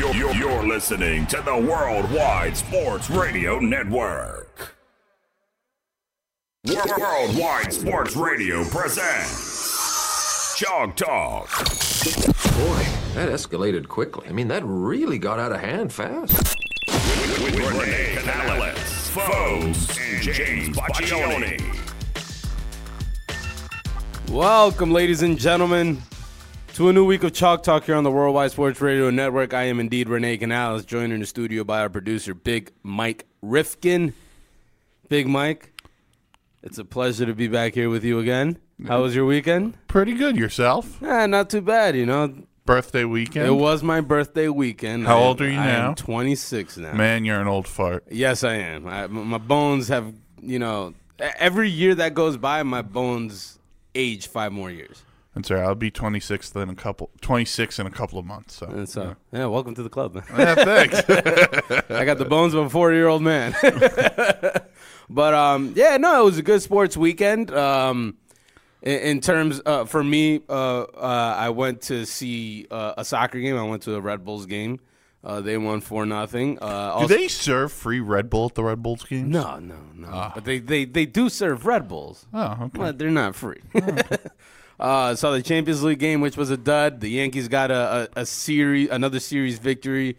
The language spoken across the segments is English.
You're, you're, you're listening to the Worldwide Sports Radio Network. Worldwide Sports Radio presents Chalk Talk. Boy, that escalated quickly. I mean, that really got out of hand fast. With, with Renee Canales, Foes, and James Baccioni. Welcome, ladies and gentlemen, to a new week of Chalk Talk here on the Worldwide Sports Radio Network. I am indeed Renee Canales, joined in the studio by our producer, Big Mike Rifkin. Big Mike, it's a pleasure to be back here with you again. How was your weekend? Pretty good yourself. Eh, not too bad, you know. Birthday weekend. It was my birthday weekend. How I- old are you I now? am 26 now. Man, you're an old fart. Yes, I am. I, my bones have, you know, every year that goes by, my bones age five more years. That's right. I'll be 26 in a couple, 26 in a couple of months. So. And so, yeah, welcome to the club, man. yeah, thanks. I got the bones of a 40 year old man. but um, yeah, no, it was a good sports weekend. Um, in, in terms, uh, for me, uh, uh, I went to see uh, a soccer game. I went to a Red Bulls game. Uh, they won four nothing. Uh, Do they serve free Red Bull at the Red Bulls games? No, no, no. But they, they, they do serve Red Bulls. Oh, okay. But they're not free. uh, saw the Champions League game, which was a dud. The Yankees got a, a, a series, another series victory.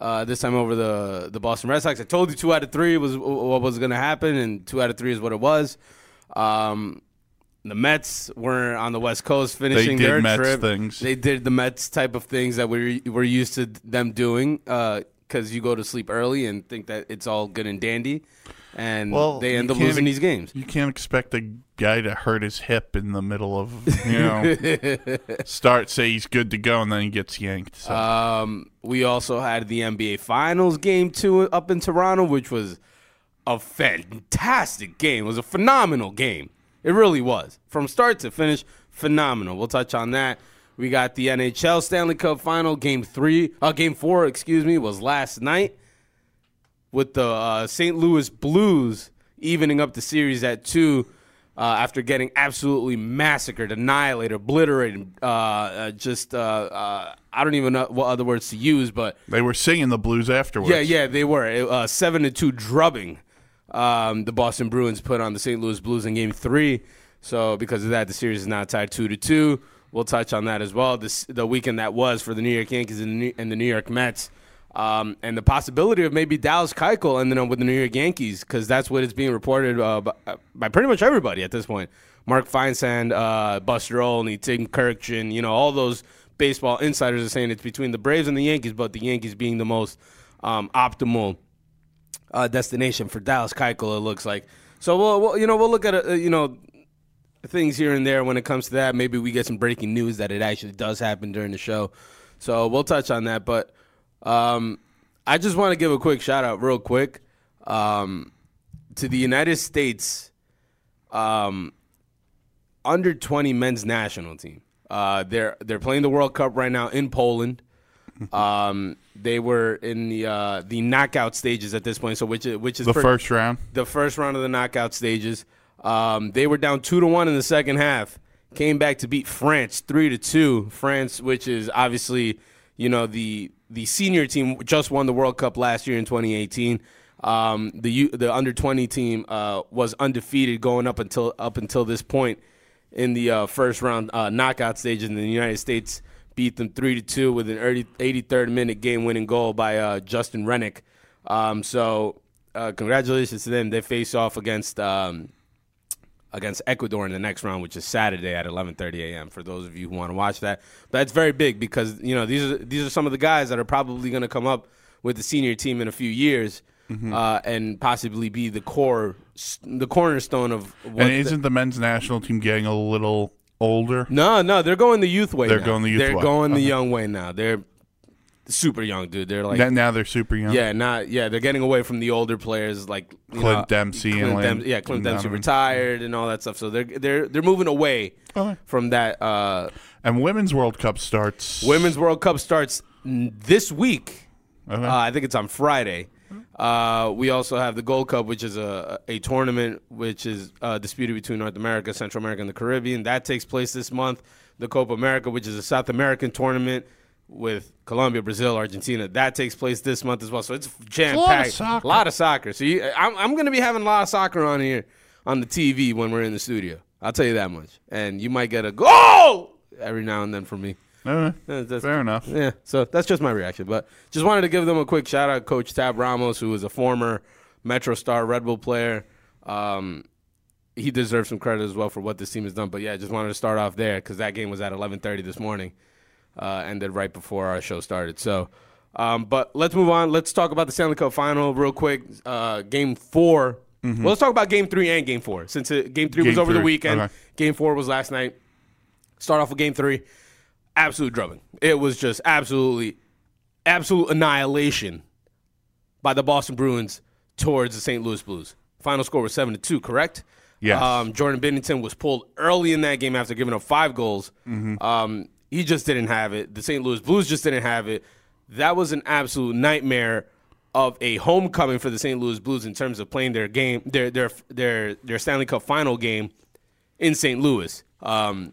Uh, this time over the the Boston Red Sox. I told you two out of three was what was going to happen, and two out of three is what it was. Um, the Mets were on the West Coast finishing did their Mets trip. things. They did the Mets type of things that we're we're used to them doing. Because you go to sleep early and think that it's all good and dandy, and Well, they end up losing these games. You can't expect a guy to hurt his hip in the middle of, you know, start, say he's good to go, and then he gets yanked. So. Um, we also had the NBA Finals game two up in Toronto, which was a fantastic game. It was a phenomenal game. It really was. From start to finish, phenomenal. We'll touch on that. We got the NHL Stanley Cup Final game three, uh, game four, excuse me, was last night with the uh, St. Louis Blues evening up the series at two uh, after getting absolutely massacred, annihilated, obliterated. Uh, uh, just uh, uh, I don't even know what other words to use, but they were singing the blues afterwards. yeah, yeah, they were It, uh, seven to two drubbing. Um, the Boston Bruins put on the St. Louis Blues in Game Three. So because of that, the series is now tied two to two. We'll touch on that as well. This the weekend that was for the New York Yankees and the New, and the New York Mets, um, and the possibility of maybe Dallas Keuchel ending up with the New York Yankees because that's what is being reported uh, by, by pretty much everybody at this point. Mark Feinsand, uh, Buster Olney, Tim Kurkjian, you know, all those baseball insiders are saying it's between the Braves and the Yankees, but the Yankees being the most um, optimal uh, destination for Dallas Keuchel. It looks like. So we'll, we'll you know we'll look at uh, you know things here and there when it comes to that. Maybe we get some breaking news that it actually does happen during the show. So we'll touch on that. But um, I just want to give a quick shout out, real quick, um, to the United States um, under twenty men's national team. Uh, they're they're playing the World Cup right now in Poland. Um, they were in the uh, the knockout stages at this point. So which is which is the first round. the first round of the knockout stages. Um, they were down two to one in the second half. Came back to beat France three to two. France, which is obviously you know the the senior team, just won the World Cup last year in 2018. Um, the the under 20 team uh, was undefeated going up until up until this point in the uh, first round uh, knockout stages. And the United States beat them three to two with an early 83rd minute game winning goal by uh, Justin Rennicke. Um, so uh, congratulations to them. They face off against um, against Ecuador in the next round, which is Saturday at 11:30 a.m. For those of you who want to watch that, but that's very big because you know these are these are some of the guys that are probably going to come up with the senior team in a few years. Uh, and possibly be the core, the cornerstone of. What And isn't the men's national team getting a little older? no, no, they're going the youth way. They're now. going the youth They're way. going the Okay. young way now. They're super young, dude. They're like Now- they're super young. yeah, not yeah. They're getting away from the older players like you Clint know, Dempsey and Clint Lam- Dem- yeah, Clint Dempsey retired and all that stuff. So they're they're they're moving away Okay. from that. Uh, And women's World Cup starts. Women's World Cup starts this week. Okay. Uh, I think it's on Friday. Uh, we also have the Gold Cup, which is a, a tournament which is uh, disputed between North America, Central America, and the Caribbean. That takes place this month. The Copa America, which is a South American tournament with Colombia, Brazil, Argentina. That takes place this month as well. So it's jam a lot of packed. soccer. A lot of soccer. So you, I'm, I'm going to be having a lot of soccer on here on the TV when we're in the studio. I'll tell you that much. And you might get a goal every now and then from me. Yeah, that's- fair enough. Yeah, so that's just my reaction. But just wanted to give them a quick shout out, Coach Tab Ramos, who is a former Metro Star Red Bull player. Um, he deserves some credit as well for what this team has done. But yeah, just wanted to start off there because that game was at 11:30 this morning, uh, ended right before our show started. So, um, but let's move on. Let's talk about the Stanley Cup Final real quick. Uh, game 4 Well, let's talk about Game Three and Game Four since it, Game Three was Game over the weekend. okay. Game Four was last night. Start off with Game Three absolute drubbing. It was just absolutely, absolute annihilation by the Boston Bruins towards the St. Louis Blues. Final score was seven to two. Correct. Yes. Um, Jordan Binnington was pulled early in that game after giving up five goals. Um, he just didn't have it. The St. Louis Blues just didn't have it. That was an absolute nightmare of a homecoming for the St. Louis Blues in terms of playing their game, their their their their Stanley Cup final game in St. Louis. Um,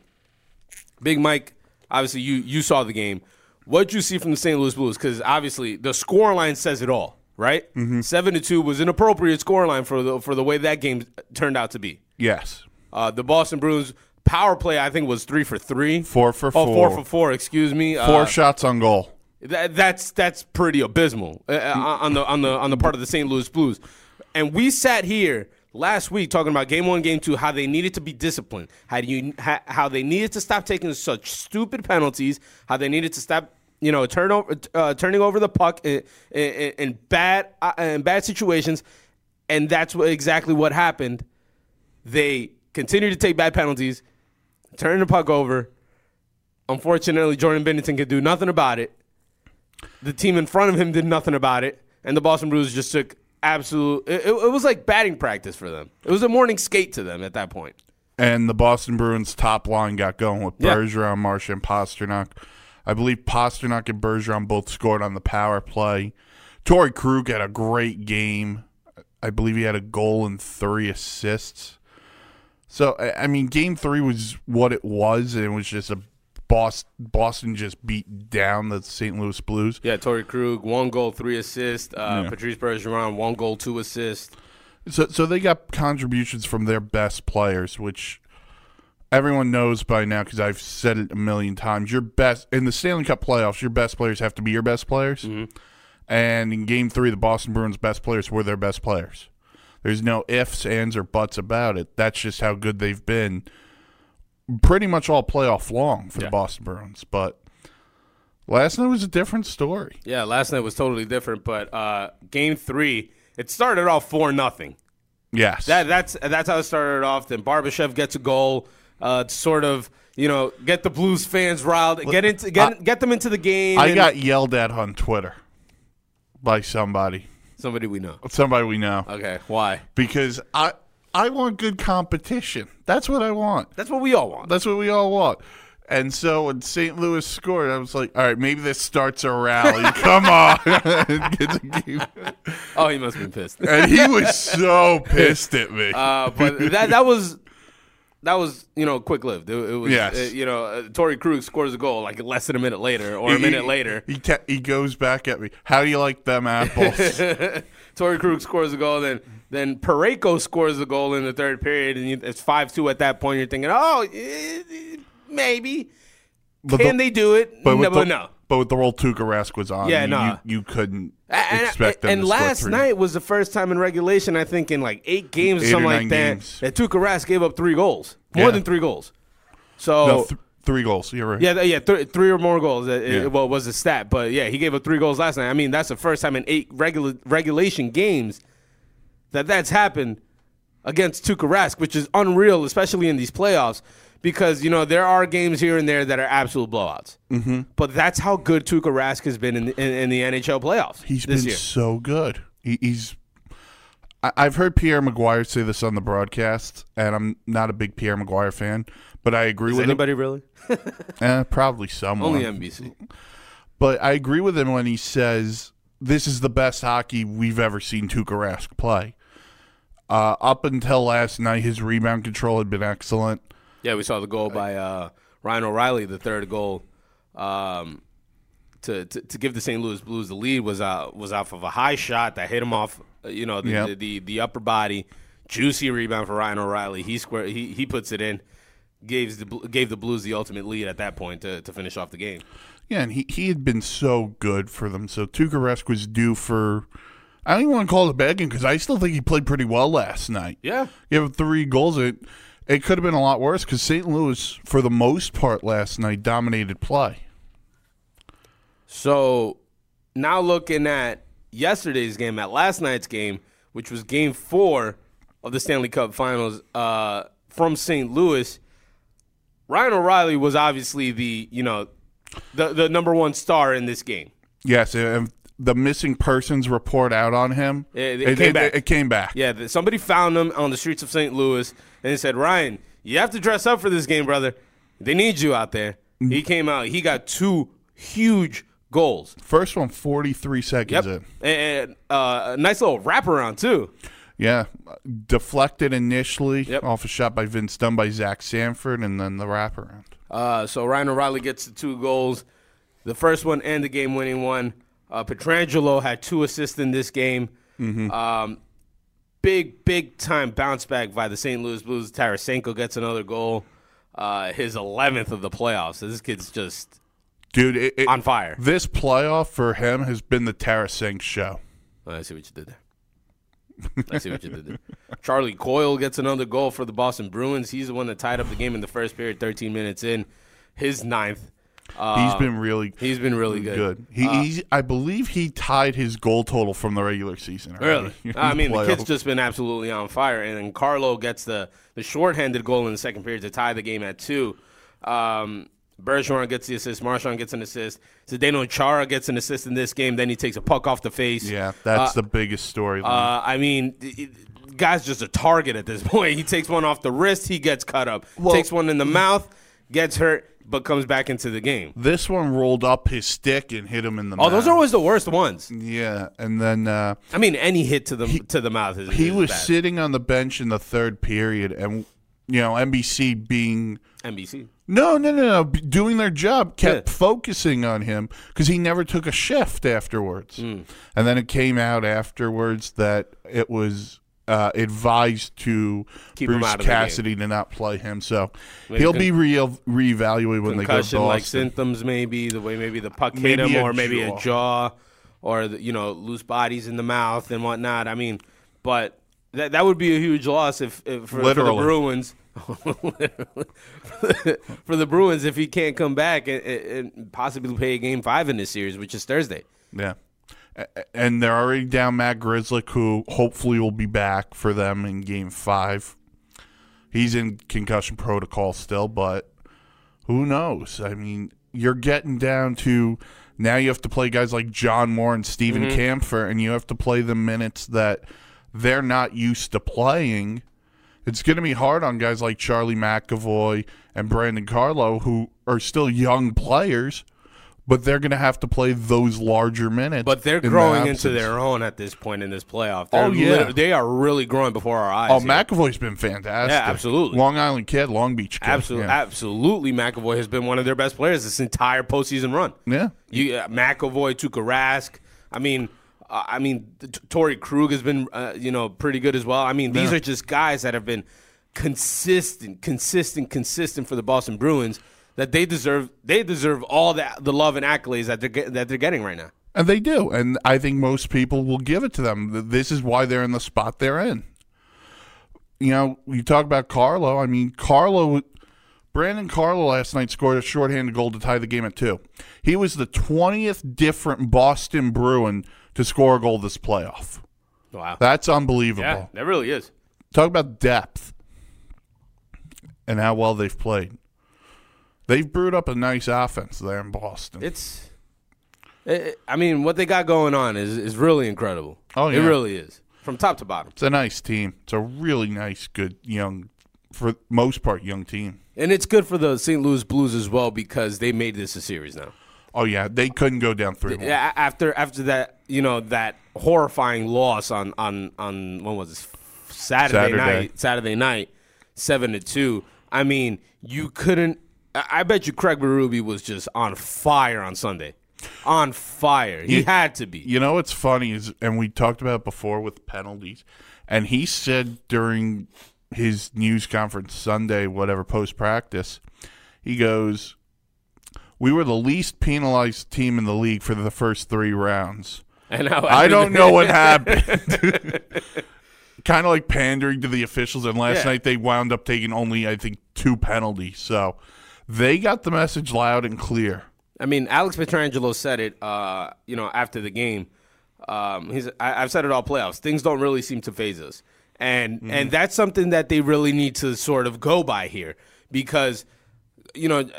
Big Mike, obviously you you saw the game. What did you see from the St. Louis Blues? Because obviously the score line says it all, right? Seven to two was an appropriate score line for the for the way that game turned out to be. Yes. Uh, the Boston Bruins power play, I think, was three for three. Four for Oh, four. four for four. Excuse me. Four Uh, shots on goal. that, that's that's pretty abysmal uh, uh, on the on the on the part of the St. Louis Blues. And we sat here last week talking about game one, game two, how they needed to be disciplined, how you how, how they needed to stop taking such stupid penalties, how they needed to stop you know turn over uh, turning over the puck in, in, in bad uh, in bad situations, and that's what, exactly what happened. They continued to take bad penalties, turn the puck over. Unfortunately, Jordan Binnington could do nothing about it. The team in front of him did nothing about it, and the Boston Bruins just took absolute. It, it- it was like batting practice for them. It was a morning skate to them at that point. And the Boston Bruins top line got going with Yeah. Bergeron, Marsh, and Pastrnak. I believe Pastrnak and Bergeron both scored on the power play. Torrey Krug had a great game. I believe he had a goal and three assists. So I mean, Game Three was what it was, and it was just a Boston. Boston just beat down the St. Louis Blues. Yeah, Torrey Krug, one goal, three assists. Uh, Patrice Bergeron, one goal, two assists. So, so they got contributions from their best players, which everyone knows by now because I've said it a million times. Your best in the Stanley Cup playoffs, your best players have to be your best players. And in Game Three, the Boston Bruins' best players were their best players. There's no ifs, ands, or buts about it. That's just how good they've been, pretty much all playoff long for Yeah. the Boston Bruins. But last night was a different story. Yeah, last night was totally different, but uh, game three, it started off four nothing. Yes, That that's that's how it started off. Then Barbashev gets a goal uh, to sort of you know get the Blues fans riled, get into get get them into the game. I and- got yelled at on Twitter by somebody. Somebody we know. somebody we know Okay, why? because I I want good competition. That's what I want. That's what we all want. That's what we all want. And so when St. Louis scored, I was like, all right, maybe this starts a rally. Come on. Get the game. Oh, he must have been pissed. and he was so pissed at me. Uh, but that that was that was you know quick lived. It, it was Yes. uh, you know uh, Krug scores a goal like less than a minute later or a He- minute later. He, te- he goes back at me. How do you like them apples? Torrey Krug scores a goal, then then Pareko scores a goal in the third period, and you, it's five two at that point. You're thinking, oh, eh, eh, maybe But can the- they do it? but no, but the, no. But with the role Tuukka Rask was on, Yeah, you, nah. you, you couldn't And, and last night was the first time in regulation, I think, in like eight games or Eight or something like that, games. that Tuukka Rask gave up three goals, more Yeah. than three goals. So No, th- three goals. You're right. Yeah, yeah, th- three or more goals. It, it- Yeah. well, was a stat, but yeah, he gave up three goals last night. I mean, that's the first time in eight regula- regulation games that that's happened against Tuukka Rask, which is unreal, especially in these playoffs, because you know there are games here and there that are absolute blowouts. Mm-hmm. But that's how good Tuukka Rask has been in the, in, in the NHL playoffs He's this been year. so good. He, he's. I, I've heard Pierre McGuire say this on the broadcast, and I'm not a big Pierre McGuire fan, but I agree Is with anybody really? Eh, probably someone. Only NBC. but I agree with him when he says this is the best hockey we've ever seen Tuukka Rask play. Uh, up until last night, his rebound control had been excellent. Yeah, we saw the goal by uh, Ryan O'Reilly, the third goal. Um, to, to, to give the St. Louis Blues the lead was uh, was off of a high shot that hit him off, uh, you know, the, Yep. the, the the upper body. Juicy rebound for Ryan O'Reilly. He square he he puts it in. Gave the gave the Blues the ultimate lead at that point to, to finish off the game. Yeah, and he, he had been so good for them. So Tuukka Rask was due for. I don't even want to call it a begging because I still think he played pretty well last night. Yeah. Gave up three goals. It it could have been a lot worse because St. Louis, for the most part last night, dominated play. So now looking at yesterday's game, at last night's game, which was game four of the Stanley Cup finals uh, from St. Louis, Ryan O'Reilly was obviously the, you know, the, the number one star in this game. Yes, and the missing persons report out on him. It- it came back. It, came back. Yeah, somebody found him on the streets of St. Louis and he said, Ryan, you have to dress up for this game, brother. They need you out there. He came out. He got two huge goals. First one, 43 seconds Yep. in. And uh, a nice little wraparound, too. Yeah, deflected initially Yep. off a shot by Vince Dunn by Zach Sanford, and then the wraparound. Uh, so Ryan O'Reilly gets the two goals, the first one and the game-winning one. Uh, Pietrangelo had two assists in this game. Um, big, big time bounce back by the St. Louis Blues. Tarasenko gets another goal, uh, his 11th of the playoffs. So this kid's just Dude, it, it- on fire. this playoff for him has been the Tarasenko show. I see what you did there. I see what you did there. Charlie Coyle gets another goal for the Boston Bruins. He's the one that tied up the game in the first period, 13 minutes in, his ninth. Uh, He's been really He's been really good. good. He, he's, I believe he tied his goal total from the regular season. Really? I mean, the kid's just been absolutely on fire. And then Carlo gets the, the shorthanded goal in the second period to tie the game at two. Um, Bergeron gets the assist. Marchand gets an assist. Zdeno Chara gets an assist in this game. Then he takes a puck off the face. Yeah, that's the biggest storyline. Uh, I mean, it- it- guy's just a target at this point. He takes one off the wrist, he gets cut up. Well- takes one in the mouth, gets hurt, but comes back into the game. this one rolled up his stick and hit him in the mouth. Oh, those are always the worst ones. Yeah, and then uh, I mean, any hit to the to the mouth is he is was bad. sitting on the bench in the third period, and you know NBC being NBC. no, no, no, no, doing their job kept Yeah. focusing on him because he never took a shift afterwards, Hmm. and then it came out afterwards that it was. Uh, advised to Keep Bruce out of the game. Cassidy to not play him, so Maybe he'll con- be re reevaluated when they go to Concussion like symptoms, maybe the way maybe the puck hit Maybe him, or maybe jaw. a jaw, or the, you know loose bodies in the mouth and whatnot. I mean, but that that would be a huge loss if, if for, for the Bruins. for the Bruins, if he can't come back and, and possibly play a game five in this series, which is Thursday. Yeah. And they're already down Matt Grzelcyk, who hopefully will be back for them in game five. He's in concussion protocol still, but who knows? I mean, you're getting down to now you have to play guys like John Moore and Stephen Mm-hmm. Kampfer, and you have to play the minutes that they're not used to playing. It's going to be hard on guys like Charlie McAvoy and Brandon Carlo, who are still young players, but they're going to have to play those larger minutes. But they're in the growing into their own at this point in this playoff. They're Oh, yeah. they are really growing before our eyes. Oh, here. McAvoy's been fantastic. Yeah, absolutely. Long Island kid, Long Beach kid. Absolutely, Yeah. absolutely. McAvoy has been one of their best players this entire postseason run. Yeah. You uh, McAvoy, Tuukka Rask. I mean, uh, I mean, T- Torrey Krug has been, uh, you know, pretty good as well. I mean, these Yeah. are just guys that have been consistent, consistent, consistent for the Boston Bruins. That they deserve, they deserve all the the love and accolades that they're that they're getting right now. And they do. And I think most people will give it to them. This is why they're in the spot they're in. You know, you talk about Carlo. I mean, Carlo, Brandon Carlo last night scored a shorthanded goal to tie the game at two. He was the 20th different Boston Bruin to score a goal this playoff. Wow, That's unbelievable. yeah, that really is. Talk about depth and how well they've played. They've brewed up a nice offense there in Boston. It's, it, I mean, what they got going on is is really incredible. Oh, yeah, it really is from top to bottom. It's a nice team. It's a really nice, good, young, for most part, young team. And it's good for the St. Louis Blues as well because they made this a series now. Oh yeah, they couldn't go down three. Yeah, after after that, you know, that horrifying loss on on on when was this Saturday, Saturday. night? Saturday night, seven to two. I mean, you couldn't. I I bet you Craig Berube was just on fire on Sunday. on fire. He You- had to be. You know what's funny is, and we talked about it before with penalties, and he said during his news conference Sunday, whatever post practice, he goes, "We were the least penalized team in the league for the first three rounds." And how- I don't know what happened. kind of like pandering to the officials, and last Yeah. night they wound up taking only, I think, two penalties. So they got the message loud and clear. I mean, Alex Pietrangelo said it. Uh, you know, after the game, um, he's. I, I've said it all playoffs. Things don't really seem to phase us, and and that's something that they really need to sort of go by here because, you know,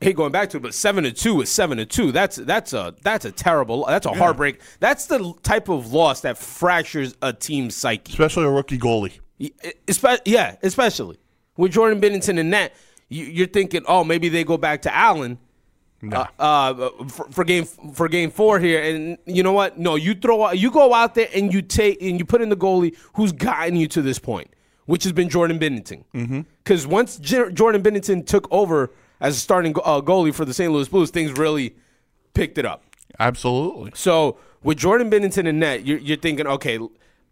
hey, going back to it, but seven to two is seven to two. That's that's a that's a terrible. That's a heartbreak. That's the type of loss that fractures a team's psyche. Especially a rookie goalie. Yeah, especially with Jordan Binnington and net, you, you're thinking, oh, maybe they go back to Allen uh, uh, for, for game for game four here, and you know what? No, you throw you go out there and you take and you put in the goalie who's gotten you to this point, which has been Jordan Binnington. Because mm-hmm. once J- Jordan Binnington took over as a starting uh, goalie for the St. Louis Blues, things really picked it up. Absolutely. So with Jordan Binnington in net, you're, you're thinking, okay,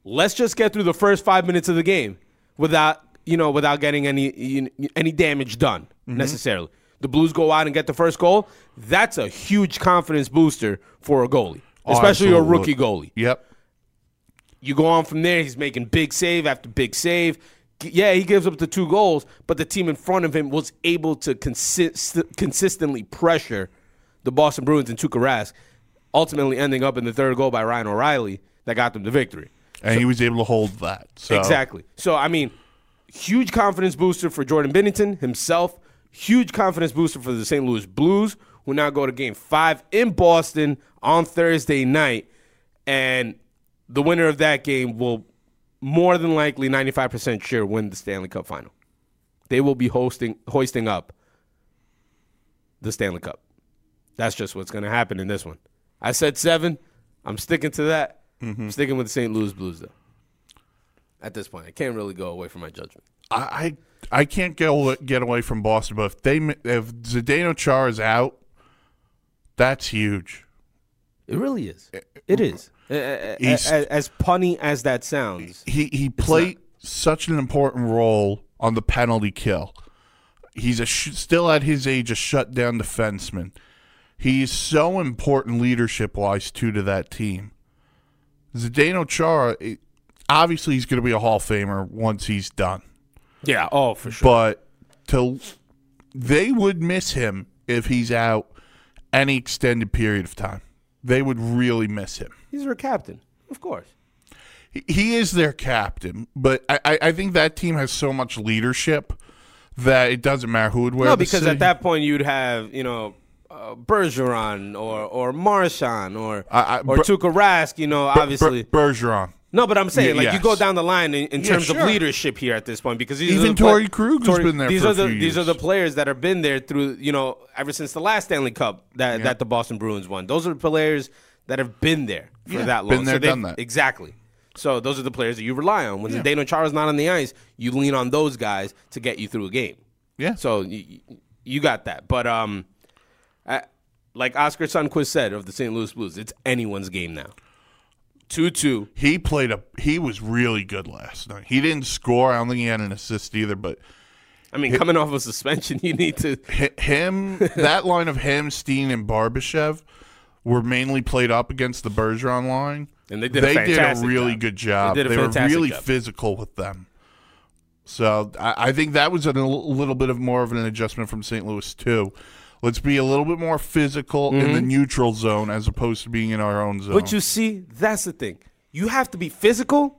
let's just get through the first five minutes of the game without you know without getting any any damage done mm-hmm. necessarily. The Blues go out and get the first goal. That's a huge confidence booster for a goalie, Oh, especially a rookie goalie. Yep. You go on from there. He's making big save after big save. Yeah, he gives up the two goals, but the team in front of him was able to consist- consistently pressure the Boston Bruins and Tuukka Rask, ultimately ending up in the third goal by Ryan O'Reilly that got them the victory. And he was able to hold that. So Exactly. So I mean, huge confidence booster for Jordan Binnington himself. Huge confidence booster for the St. Louis Blues, who now go to Game Five in Boston on Thursday night, and the winner of that game will more than likely, ninety five percent sure, win the Stanley Cup final. They will be hosting, hoisting up the Stanley Cup. That's just what's going to happen in this one. I said seven. I'm sticking to that. Mm-hmm. I'm sticking with the St. Louis Blues though. At this point, I can't really go away from my judgment. I I, can't get get away from Boston, but if they if Zdeno Char is out, that's huge. It really is. Eh, it eh, is. Eh, a- a- a- He's- As, as punny as that sounds, He he played such an important role on the penalty kill. He's a sh- still at his age a shutdown defenseman. He's so important leadership wise too to that team. Zdeno Chara, obviously he's going to be a Hall of Famer once he's done. Yeah. Oh, for sure. but to they would miss him if he's out any extended period of time. They would really miss him. He's their captain, of course. He- He is their captain, but I, I- I think that team has so much leadership that it doesn't matter who would wear. No, the because city. at that point you'd have you know uh, Bergeron or or Marchand or I- I- or Ber- Tuukka Rask. You know, Ber- obviously. Ber- Bergeron. No, but I'm saying like you go down the line in, in Yeah, terms of leadership here at this point because these Even are the pla- Torrey Krug's Torrey- been there These are the these are the players that have been there through you know ever since the last Stanley Cup that that the Boston Bruins won. Those are the players that have been there for Yeah, that long. been there, they've- done that. Exactly. So those are the players that you rely on. When Yeah. Zdeno Chara's not on the ice, you lean on those guys to get you through a game. Yeah. So you, you got that. But um, I, like Oskar Sundqvist said of the St. Louis Blues, it's anyone's game now. Two two. He played a. He was really good last night. He didn't score. I don't think he had an assist either. But I mean, coming off a suspension, you need to. him, that line of him, Steen, and Barbashev were mainly played up against the Bergeron line. And they did a they did a really job. good job. They a were really job. physical with them. So I, I think that was a little bit of more of an adjustment from St. Louis too. Let's be a little bit more physical in the neutral zone as opposed to being in our own zone. Mm-hmm. But you see, that's the thing. You have to be physical,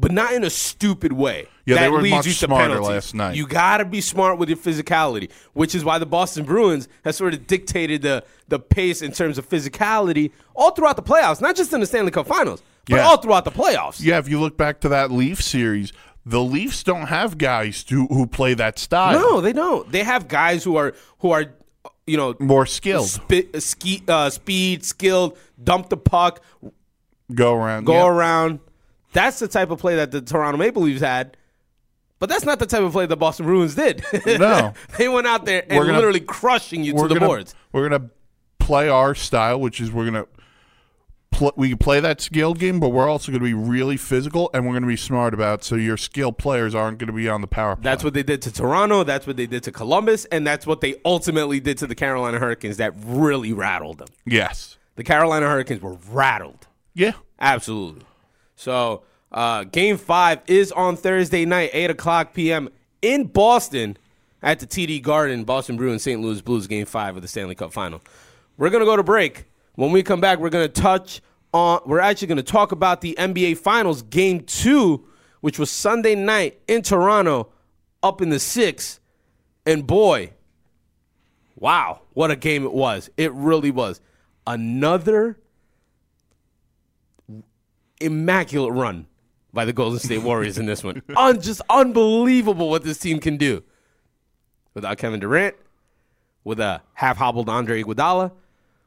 but not in a stupid way. Yeah, they that were leads much you to smarter penalties. last night. You got to be smart with your physicality, which is why the Boston Bruins has sort of dictated the the pace in terms of physicality all throughout the playoffs, not just in the Stanley Cup Finals, but Yeah. all throughout the playoffs. yeah, if you look back to that Leaf series, the Leafs don't have guys who who play that style. No, they don't. They have guys who are who are, you know, more skilled. spi- uh, ski, uh, speed, skilled, dump the puck, Go around. go yeah. around. That's the type of play that the Toronto Maple Leafs had. But that's not the type of play the Boston Bruins did. No. they went out there and We're gonna- literally crushing you to the gonna, boards. We're gonna play our style, which is we're gonna pl- we can play that skilled game, but we're also gonna be really physical and we're gonna be smart about it so your skilled players aren't gonna be on the power play. That's what they did to Toronto. That's what they did to Columbus, and that's what they ultimately did to the Carolina Hurricanes. That really rattled them. yes, The Carolina Hurricanes were rattled. yeah. Absolutely. So, uh, game five is on Thursday night, 8 o'clock p.m. in Boston at the TD Garden. Boston Bruins, St. Louis Blues, game five of the Stanley Cup final. We're going to go to break. When we come back, we're going to touch on, we're actually going to talk about the NBA Finals, game two, which was Sunday night in Toronto, up in the six. And boy, wow, what a game it was. It really was. Another immaculate run by the Golden State Warriors in this one. Un- just unbelievable what this team can do. Without Kevin Durant, with a half hobbled Andre Iguodala,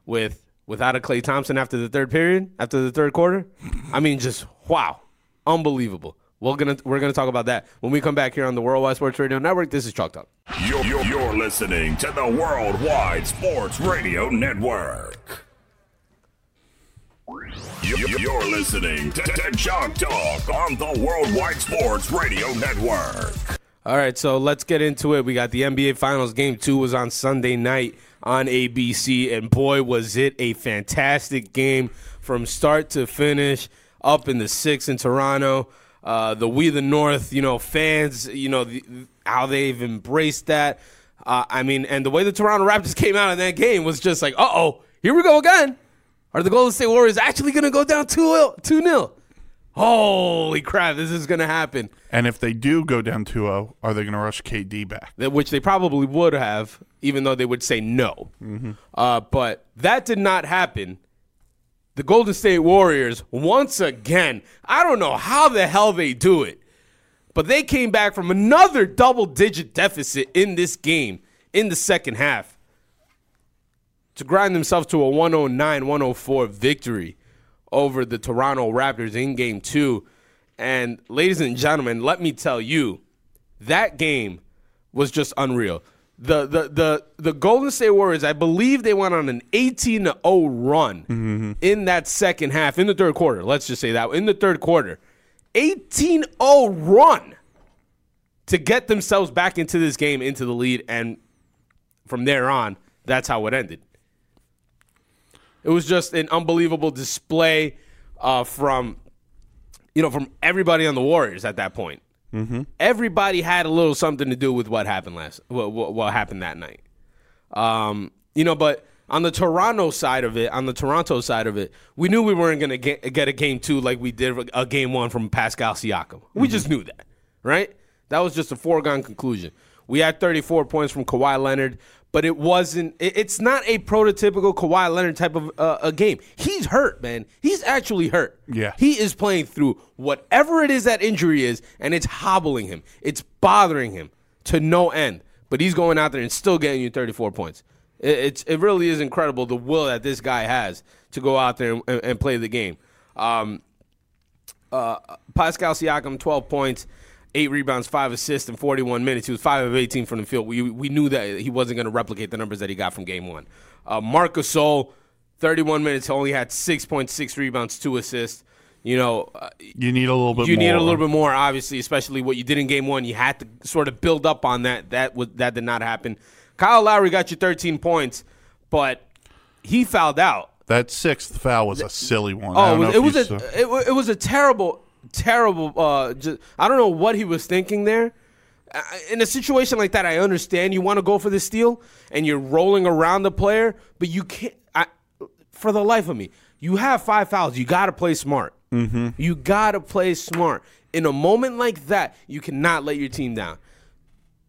with without a Klay Thompson after the third period, after the third quarter. I mean, just wow, unbelievable. We're gonna we're gonna talk about that when we come back here on the Worldwide Sports Radio Network. This is Chalk Talk. You're, you're, you're listening to the Worldwide Sports Radio Network. You- You're listening to, to Chalk Talk on the Worldwide Sports Radio Network. All right, so let's get into it. We got the NBA Finals. Game two was on Sunday night on ABC, and boy, was it a fantastic game from start to finish. Up in the six in Toronto, uh, the We the North, you know, fans, you know, the, how they've embraced that. Uh, I mean, and the way the Toronto Raptors came out in that game was just like, uh oh, here we go again. Are the Golden State Warriors actually going to go down 2 0? Holy crap, this is going to happen. And if they do go down 2-0, are they gonna rush KD back? that- which they probably would have, even though they would say no. Uh, but that did not happen. The Golden State Warriors, once again, I don't know how the hell they do it, but they came back from another double digit deficit in this game in the second half to grind themselves to a 109 104 victory over the Toronto Raptors in game two. And, ladies and gentlemen, let me tell you, that game was just unreal. The the the the Golden State Warriors, I believe they went on an 18 0 run mm-hmm. in that second half, in the third quarter. Let's just say that in the third quarter, 18 0 run to get themselves back into this game, into the lead, and from there on, that's how it ended. It was just an unbelievable display uh, from you know from everybody on the Warriors at that point. Mm-hmm. Everybody had a little something to do with what happened last what, what, what happened that night. Um, you know, but on the Toronto side of it, on the Toronto side of it, we knew we weren't going to get, get a game two like we did a game one from Pascal Siakam. We just knew that, right? That was just a foregone conclusion. We had 34 points from Kawhi Leonard, but it wasn't. It, it's not a prototypical Kawhi Leonard type of uh, a game. He's hurt, man. He's actually hurt. Yeah. He is playing through whatever it is that injury is, and it's hobbling him. It's bothering him to no end. But he's going out there and still getting you 34 points. It, it's it really is incredible the will that this guy has to go out there and, and play the game. Um, uh, Pascal Siakam, 12 points, eight rebounds, five assists in 41 minutes. He was five of 18 from the field. We, we knew that he wasn't going to replicate the numbers that he got from game one. Uh, Marc Gasol, 31 minutes, only had 6.6 rebounds, two assists. You know, uh, You need a little bit you more. need a little bit more, obviously, especially what you did in game one. You had to sort of build up on that. That was that did not happen. Kyle Lowry got you 13 points, but he fouled out. That sixth foul was a silly one. Oh, it was, it was a it, it was a terrible, terrible. Uh, just, I don't know what he was thinking there. In a situation like that, I understand you want to go for the steal and you're rolling around the player, but you can't. I, for the life of me, you have five fouls. You got to play smart. Mm-hmm. You got to play smart. In a moment like that, you cannot let your team down.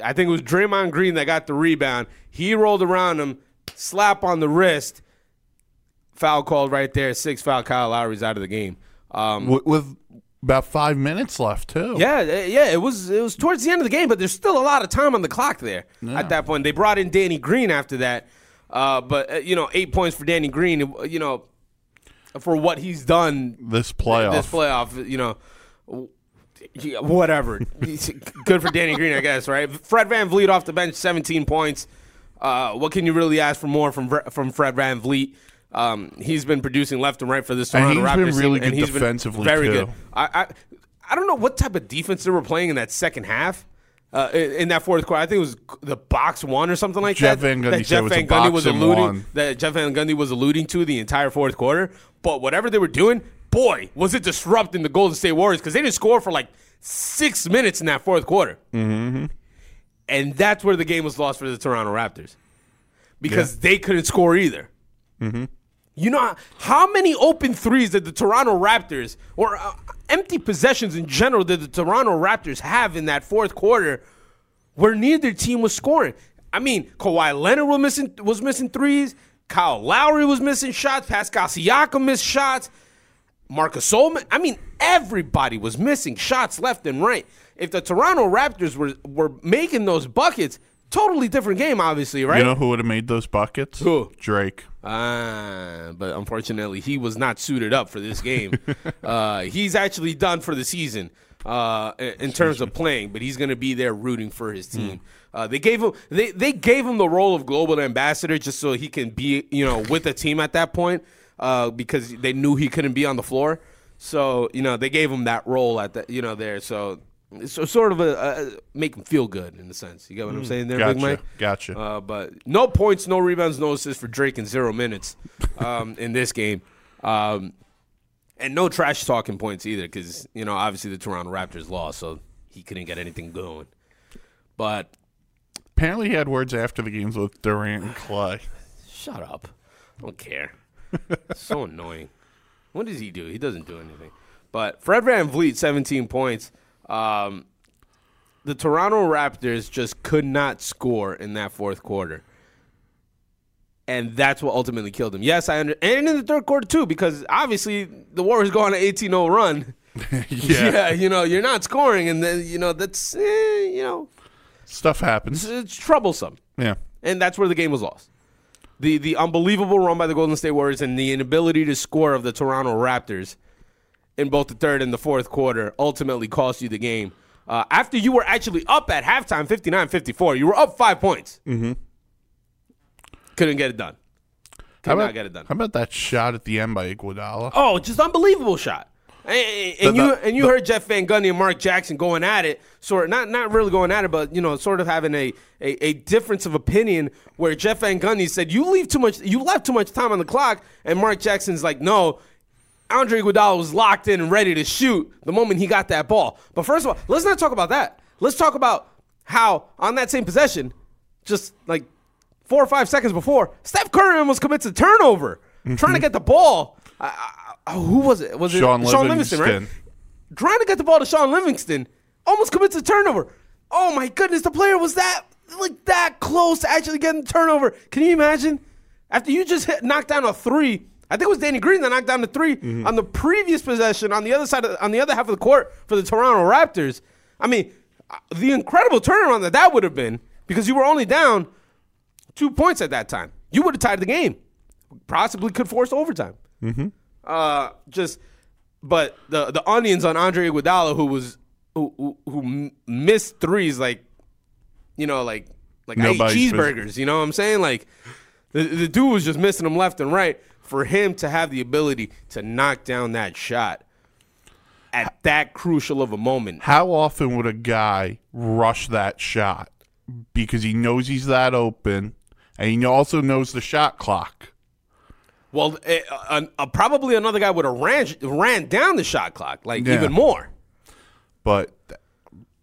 I think it was Draymond Green that got the rebound. He rolled around him, slap on the wrist, foul called right there. Six foul. Kyle Lowry's out of the game. Um, with, with about five minutes left too. yeah, uh, yeah. It was it was towards the end of the game, but there's still a lot of time on the clock there. At that point, they brought in Danny Green after that. Uh, but uh, you know, eight points for Danny Green. uh, You know, for what he's done This playoff. this playoff, you know, whatever. Good for Danny Green, I guess, right? Fred VanVleet off the bench, 17 points. uh, what can you really ask for more from from Fred VanVleet? Um, he's been producing left and right for this And Toronto he's Raptors been really team, and good he's been really good defensively, very too. good. I, I I don't know what type of defense they were playing in that second half. Uh, in, in that fourth quarter, I think it was the box one or something like Jeff that. Van Gundy that Jeff Van Gundy was alluding one. that Jeff Van Gundy was alluding to the entire fourth quarter. But whatever they were doing, boy, was it disrupting the Golden State Warriors because they didn't score for like six minutes in that fourth quarter. Mm-hmm. And that's where the game was lost for the Toronto Raptors because they couldn't score either. Mm-hmm. You know how many open threes did the Toronto Raptors or uh, empty possessions in general did the Toronto Raptors have in that fourth quarter where neither team was scoring? I mean, Kawhi Leonard was missing was missing threes. Kyle Lowry was missing shots. Pascal Siakam missed shots. Marcus Solman. I mean, everybody was missing shots left and right. If the Toronto Raptors were were making those buckets, totally different game, obviously, right? You know who would have made those buckets? Who? Drake. Ah, but unfortunately, he was not suited up for this game. uh, he's actually done for the season uh, in terms of playing, but he's going to be there rooting for his team. Uh, they gave him they, they gave him the role of global ambassador just so he can be you know with the team at that point uh, because they knew he couldn't be on the floor. So you know they gave him that role at the you know there. So so sort of a, make him feel good in a sense. You get what I'm saying there, Big Gotcha. Mike? Gotcha. Uh, but no points, no rebounds, no assists for Drake in zero minutes um, in this game. Um, and no trash talking points either because, you know, obviously the Toronto Raptors lost, so he couldn't get anything going. But Apparently, he had words after the games with Durant and Klay. shut up. I don't care. so annoying. What does he do? He doesn't do anything. But Fred VanVleet, 17 points. Um, the Toronto Raptors just could not score in that fourth quarter. And that's what ultimately killed them. Yes, I under and in the third quarter too, because obviously the Warriors go on an 18-0 run. yeah. you know, you're not scoring, and then you know that's eh, you know Stuff happens. it's troublesome Yeah. and that's where the game was lost. The the unbelievable run by the Golden State Warriors and the inability to score of the Toronto Raptors in both the third and the fourth quarter ultimately cost you the game. Uh, after you were actually up at halftime, 59-54, you were up five points. Mm-hmm. Couldn't get it done. Could How not about, get it done. how about that shot at the end by Iguodala? Oh, just unbelievable shot. And, and The- you and you heard Jeff Van Gundy and Mark Jackson going at it, sort of not not really going at it, but you know, sort of having a, a, a difference of opinion where Jeff Van Gundy said, You leave too much you left too much time on the clock, and Mark Jackson's like, No, Andre Iguodala was locked in and ready to shoot the moment he got that ball. But first of all, let's not talk about that. Let's talk about how on that same possession, just like four or five seconds before, Steph Curry almost commits a turnover trying to mm-hmm. get the ball. I, I, who was it? Was it Shaun Livingston, right? Trying to get the ball to Shaun Livingston, almost commits a turnover. Oh my goodness, the player was that like that close to actually getting the turnover. Can you imagine? After you just hit, knocked down a three, I think it was Danny Green that knocked down the 3 Mm-hmm. on the previous possession on the other side, of, on the other half of the court for the Toronto Raptors. I mean, uh, the incredible turnaround that that would have been because you were only down two points at that time. You would have tied the game, possibly could force overtime. Mm-hmm. Uh, just, but the the onions on Andre Iguodala, who was who who, who missed threes like, you know, like like I eat Nobody's cheeseburgers. You know what I'm saying? Like, the the dude was just missing them left and right. For him to have the ability to knock down that shot at that crucial of a moment, How often would a guy rush that shot because he knows he's that open and he also knows the shot clock? Well, eh, uh, uh, probably another guy would have ran ran down the shot clock, like Yeah. even more. But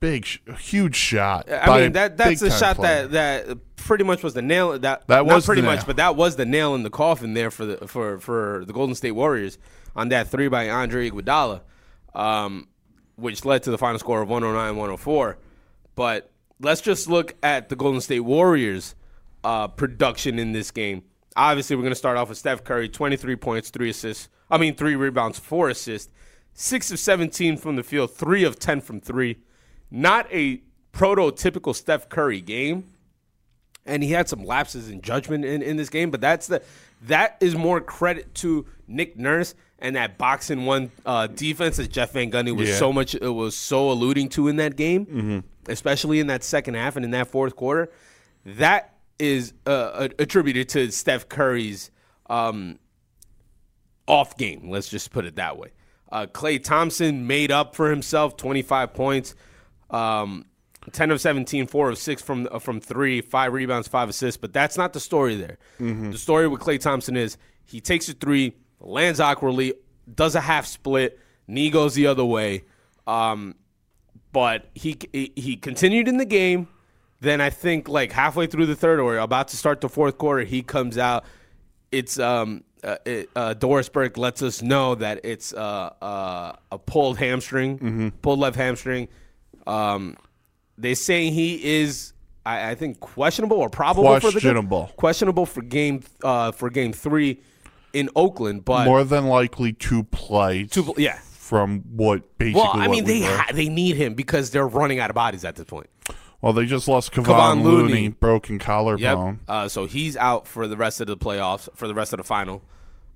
big, huge shot. I mean, that that's the shot player. that that pretty much was the nail. That That was pretty much, but that was the nail in the coffin there for the for for the Golden State Warriors on that three by Andre Iguodala, um, which led to the final score of 109-104. But let's just look at the Golden State Warriors uh, production in this game. Obviously, we're going to start off with Steph Curry, 23 points, three assists. I mean, three rebounds, four assists, six of 17 from the field, three of 10 from three. Not a prototypical Steph Curry game and he had some lapses in judgment in, in this game. But that's the that is more credit to Nick Nurse and that boxing one uh, defense that Jeff Van Gundy was Yeah. so much it was so alluding to in that game, especially in that second half and in that fourth quarter. That is uh, attributed to Steph Curry's um, off game. Let's just put it that way. Uh, Klay Thompson made up for himself, 25 points, um, 10 of 17, 4 of 6 from uh, from three, five rebounds, five assists. But that's not the story there. The story with Klay Thompson is he takes a three, lands awkwardly, does a half split, knee goes the other way. Um, but he he continued in the game. Then I think like halfway through the third or about to start the fourth quarter, he comes out. It's um uh, it, uh, Doris Burke lets us know that it's uh, uh, a pulled hamstring, pulled left hamstring. Um, they say he is, I, I think, questionable or probable for the Questionable. Questionable for game uh, for game three in Oakland, but More than likely to play. to, yeah. From what basically. Well, I mean, we they ha- they need him because they're running out of bodies at this point. well, they just lost Kevon, Kevon Looney, Looney. broken collarbone. Uh, so he's out for the rest of the playoffs, for the rest of the final.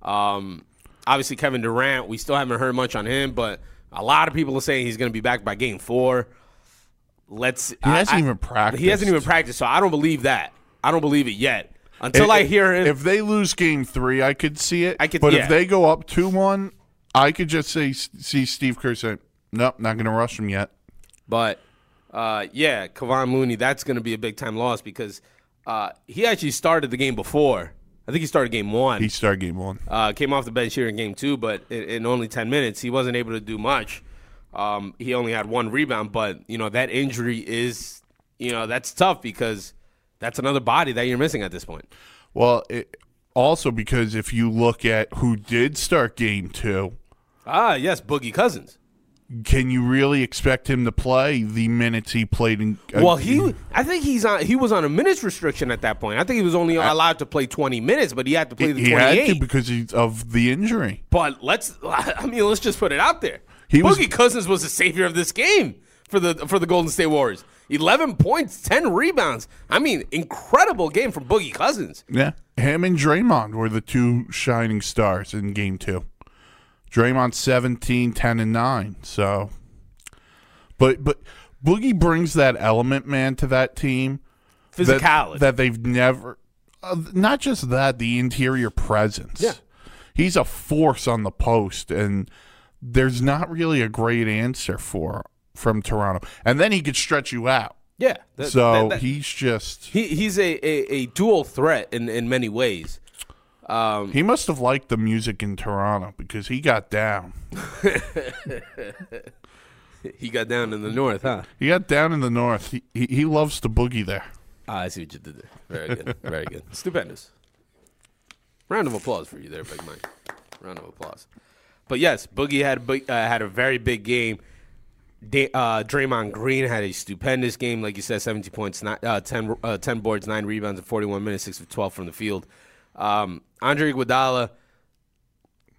Um, obviously, Kevin Durant, we still haven't heard much on him, but a lot of people are saying he's going to be back by game four. Let's. He hasn't even practiced. He hasn't even practiced, so I don't believe that. I don't believe it yet. Until I hear him. If they lose game three, I could see it. I could- but yeah. if they go up two one, I could just say see Steve Kerr say, "Nope, not going to rush him yet." But uh, yeah, Kevon Looney, that's going to be a big time loss because uh, he actually started the game before. I think he started game one. He started game one. uh, came off the bench here in game two, but in, in only 10 minutes, he wasn't able to do much. Um, he only had one rebound, but, you know, that injury is, you know, that's tough because that's another body that you're missing at this point. Well, it, also because if you look at who did start game two, Ah, yes, Boogie Cousins. can you really expect him to play the minutes he played in? uh, Well, he, I think he's on. He was on a minutes restriction at that point. I think he was only allowed to play 20 minutes, but he had to play the he had 28. to because of the injury. But let's, I mean, let's just put it out there. He was- Boogie Cousins was the savior of this game for the for the Golden State Warriors. Eleven points, ten rebounds. I mean, incredible game from Boogie Cousins. Yeah, him and Draymond were the two shining stars in game two. Draymond 17, 10, and 9. So, but but Boogie brings that element, man, to that team. that- Physicality. that, they've never. Uh, not just that, the interior presence. Yeah. he's a force on the post, and there's not really a great answer for from Toronto. And then he could stretch you out. yeah. that- So that- that- he's just he he's a, a, a dual threat in, in many ways. Um, he must have liked the music in Toronto because he got down. he got down in the north, huh? He got down in the north. He he, he loves to boogie there. Ah, I see what you did there. Very good. Very good. Stupendous. Round of applause for you there, Big Mike. Round of applause. But yes, Boogie had uh, had a very big game. Da- uh, Draymond Green had a stupendous game, like you said, 17 points, nine, uh, 10, uh, 10 boards, 9 rebounds in 41 minutes, 6 of 12 from the field. Um, Andre Iguodala,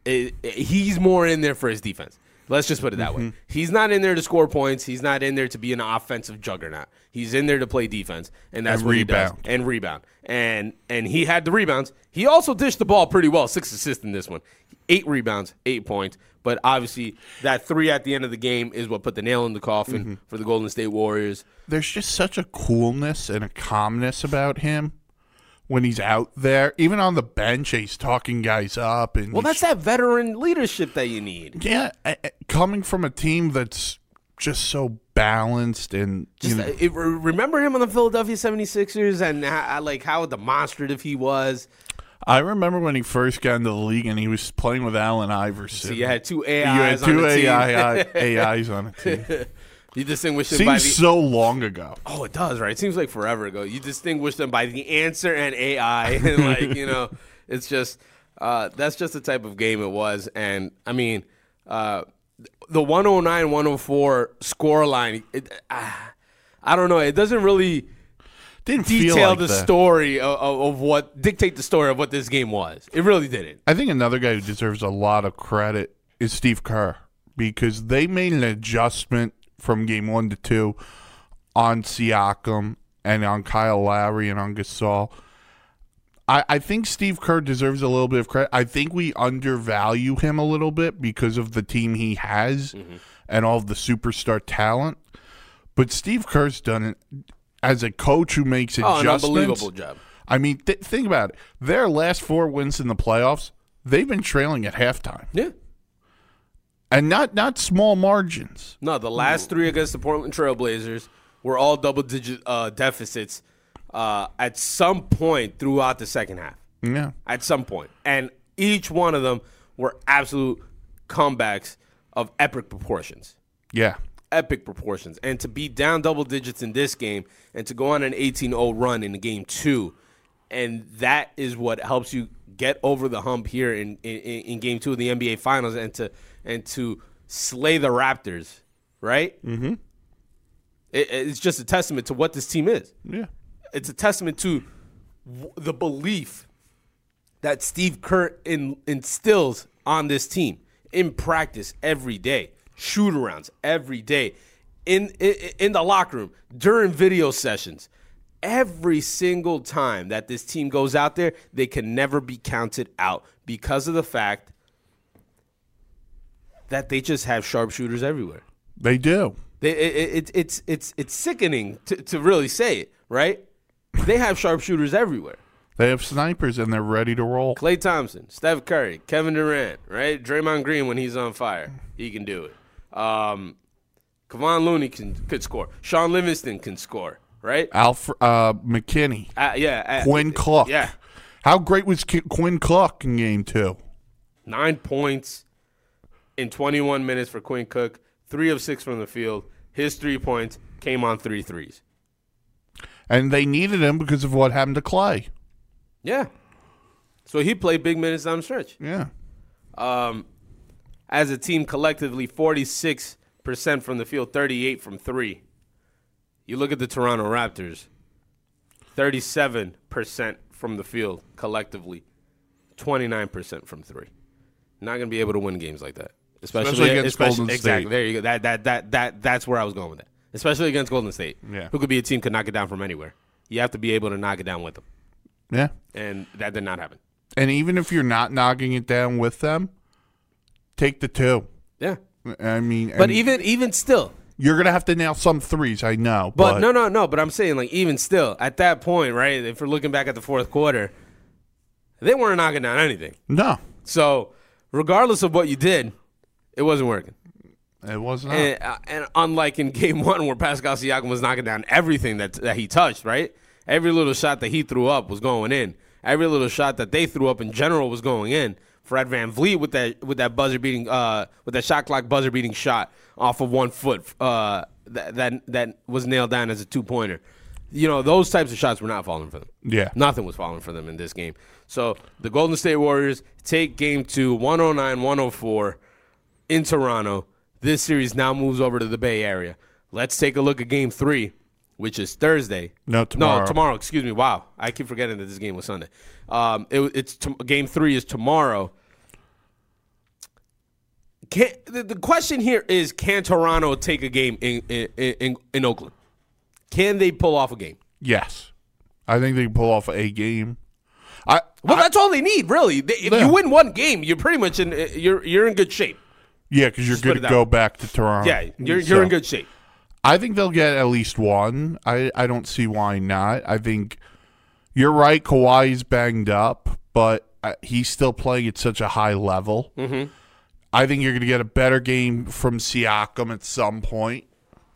it, it- he's more in there for his defense. Let's just put it that way. Mm-hmm. He's not in there to score points. He's not in there to be an offensive juggernaut. He's in there to play defense, and that's And what rebound. he does. And rebound. And and he had the rebounds. He also dished the ball pretty well. Six assists in this one. Eight rebounds, eight points. But obviously, that three at the end of the game is what put the nail in the coffin mm-hmm. for the Golden State Warriors. There's just such a coolness and a calmness about him when he's out there. Even on the bench, he's talking guys up and Well, that's that veteran leadership that you need. yeah, uh, uh, coming from a team that's just so balanced and Just, you know, uh, it- remember him on the Philadelphia 76ers and how, like how demonstrative he was. I remember when he first got into the league and he was playing with Allen Iverson. So you had two You had AIs two on. AI, AIs on a team. You distinguish them by the Seems so long ago. Oh, it does, right? It seems like forever ago. You distinguish them by the answer and AI, and like you know, it's just uh, that's just the type of game it was. And I mean, uh, the 109 104 score line. It, ah, I don't know. It doesn't really Didn't detail like the that. story of, of, of what dictate the story of what this game was. It really didn't. I think another guy who deserves a lot of credit is Steve Kerr because they made an adjustment from game one to two on Siakam and on Kyle Lowry and on Gasol. I, I think Steve Kerr deserves a little bit of credit. I think we undervalue him a little bit because of the team he has mm-hmm. and all of the superstar talent. But Steve Kerr's done it as a coach who makes Oh, adjustments. unbelievable job. I mean, th- think about it. Their last four wins in the playoffs, they've been trailing at halftime, Yeah. And not not small margins. No, the last three against the Portland Trailblazers were all double digit uh, deficits uh, at some point throughout the second half. Yeah, At some. And each one of them were absolute comebacks of epic proportions. yeah, Epic proportions. And to be down double digits in this game and to go on an 18 0 run in game two, and that is what helps you get over the hump here in, in, in game two of the NBA Finals and to and to slay the Raptors, right? Mm-hmm. It, it's just a testament to what this team is. yeah. It's a testament to w- the belief that Steve Kerr in, instills on this team in practice every day, shoot arounds every day, in, in in the locker room during video sessions. Every single time that this team goes out there, they can never be counted out because of the fact that they just have sharpshooters everywhere. They do. They, it, it, it's it's it's it's sickening to, to really say it, right? They have sharpshooters everywhere. They have snipers and they're ready to roll. Klay Thompson, Steph Curry, Kevin Durant, right? Draymond Green when he's on fire, he can do it. Um, Kevon Looney can could score. Shaun Livingston can score, right? Alfred uh, McKinnie, Uh, yeah, uh, Quinn Cook. Yeah, How great was Ki- Quinn Cook in game two? nine points in 21 minutes for Quinn Cook, three of six from the field. His three points came on three threes. And they needed him because of what happened to Klay. Yeah, so he played big minutes down the stretch. Yeah. um, as a team collectively 46% from the field, 38 from three. You look at the Toronto Raptors, 37% from the field collectively, 29% from three. Not going to be able to win games like that. Especially, Especially against Golden State. Exactly. There you go. That, that, that, that, that's where I was going with that. Especially against Golden State, Yeah. who could be a team could knock it down from anywhere. You have to be able to knock it down with them. Yeah. And that did not happen. And even if you're not knocking it down with them, take the two. Yeah. I mean, But even even still, you're gonna have to nail some threes. I know, But, but, no, no, no. But I'm saying, like, even still, at that point, right? If we're looking back at the fourth quarter, they weren't knocking down anything. no, So, regardless of what you did, it wasn't working. it was not. And, uh, and unlike in Game One, where Pascal Siakam was knocking down everything that that he touched, right? Every little shot that he threw up was going in. Every little shot that they threw up in general was going in. Fred VanVleet with that with that buzzer beating uh with that shot clock buzzer beating shot off of one foot uh that that that was nailed down as a two pointer. You know those types of shots were not falling for them. Yeah. nothing was falling for them in this game. So the Golden State Warriors take Game Two, 109-104 in Toronto. This series now moves over to the Bay Area. Let's take a look at Game Three, which is Thursday. No, tomorrow. No, tomorrow. Excuse me. Wow, I keep forgetting that this game was Sunday. Um, it, it's t- Game Three is tomorrow. Can, the, the question here is: Can Toronto take a game in in, in in Oakland? Can they pull off a game? yes, I think they can pull off a game. I Well, I- that's all they need, really. They, if Yeah. you win one game, you're pretty much in you're you're in good shape. Yeah, because you're going it to go back to Toronto. Yeah, you're you're in good shape. I think they'll get at least one. I I don't see why not. I think you're right. Kawhi's banged up, but uh, he's still playing at such a high level. Mm-hmm. I think you're going to get a better game from Siakam at some point.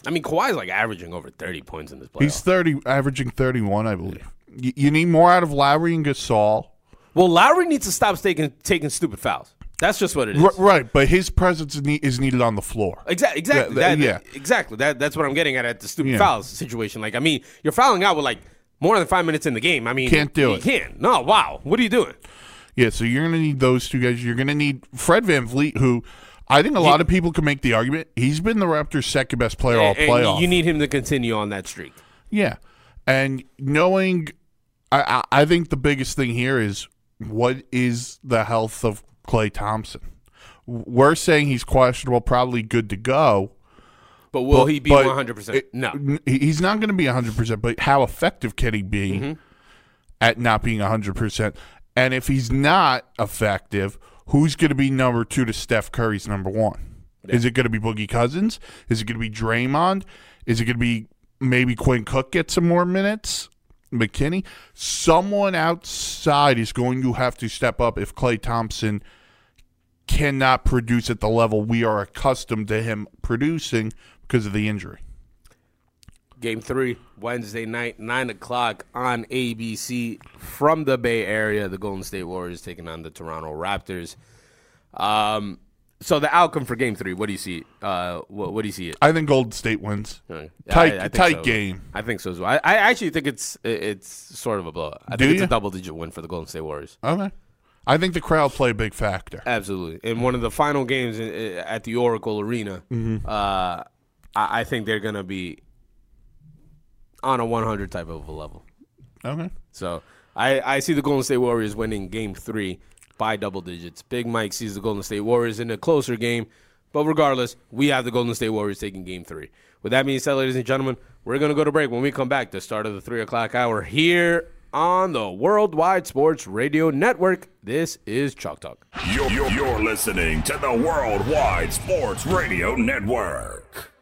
I mean, Kawhi's like averaging over 30 points in this playoff. He's thirty, averaging thirty-one, I believe. Y- you need more out of Lowry and Gasol. well, Lowry needs to stop taking taking stupid fouls. That's just what it is. R- right, but his presence is, ne- is needed on the floor. Exactly. Exactly. Yeah, that, yeah. Exactly. That, that's what I'm getting at at the stupid Yeah. fouls situation. Like, I mean, you're fouling out with like more than five minutes in the game. I mean, Can't do you it. Can't. No. Wow. What are you doing? Yeah, so you're going to need those two guys. You're going to need Fred VanVleet, who I think a lot of people can make the argument he's been the Raptors' second best player all And- and playoff. you need him to continue on that streak. Yeah, and knowing, I, I I think the biggest thing here is what is the health of Klay Thompson. We're saying he's questionable, probably good to go. But will but- he be 100? percent it- No. He's not going to be 100. percent But how effective can he be Mm-hmm. at not being 100? percent And if he's not effective, who's going to be number two to Steph Curry's number one? Is it going to be Boogie Cousins? Is it going to be Draymond? Is it going to be maybe Quinn Cook get some more minutes? McKinnie, someone outside is going to have to step up if Klay Thompson cannot produce at the level we are accustomed to him producing because of the injury. Game three, Wednesday night, 9 o'clock on ABC from the Bay Area. The Golden State Warriors taking on the Toronto Raptors. Um, so the outcome for game three, what do you see? Uh, what, what do you see it? I think Golden State wins. Uh, Tight, I- I tight so. game. I think so as well. I, I actually think it's it's sort of a blowout. I Do think it's you? a double digit win for the Golden State Warriors. Okay. I think the crowd play a big factor. Absolutely. In one of the final games in, in- at the Oracle Arena, Mm-hmm. uh, I, I think they're going to be on a 100 type of a level. Okay. So I, I see the Golden State Warriors winning game three by double digits. Big Mike sees the Golden State Warriors in a closer game. But regardless, we have the Golden State Warriors taking game three. With that being said, ladies and gentlemen, we're going to go to break. When we come back, the start of the three o'clock hour here on the Worldwide Sports Radio Network, this is Chalk Talk. You're, you're, you're listening to the Worldwide Sports Radio Network.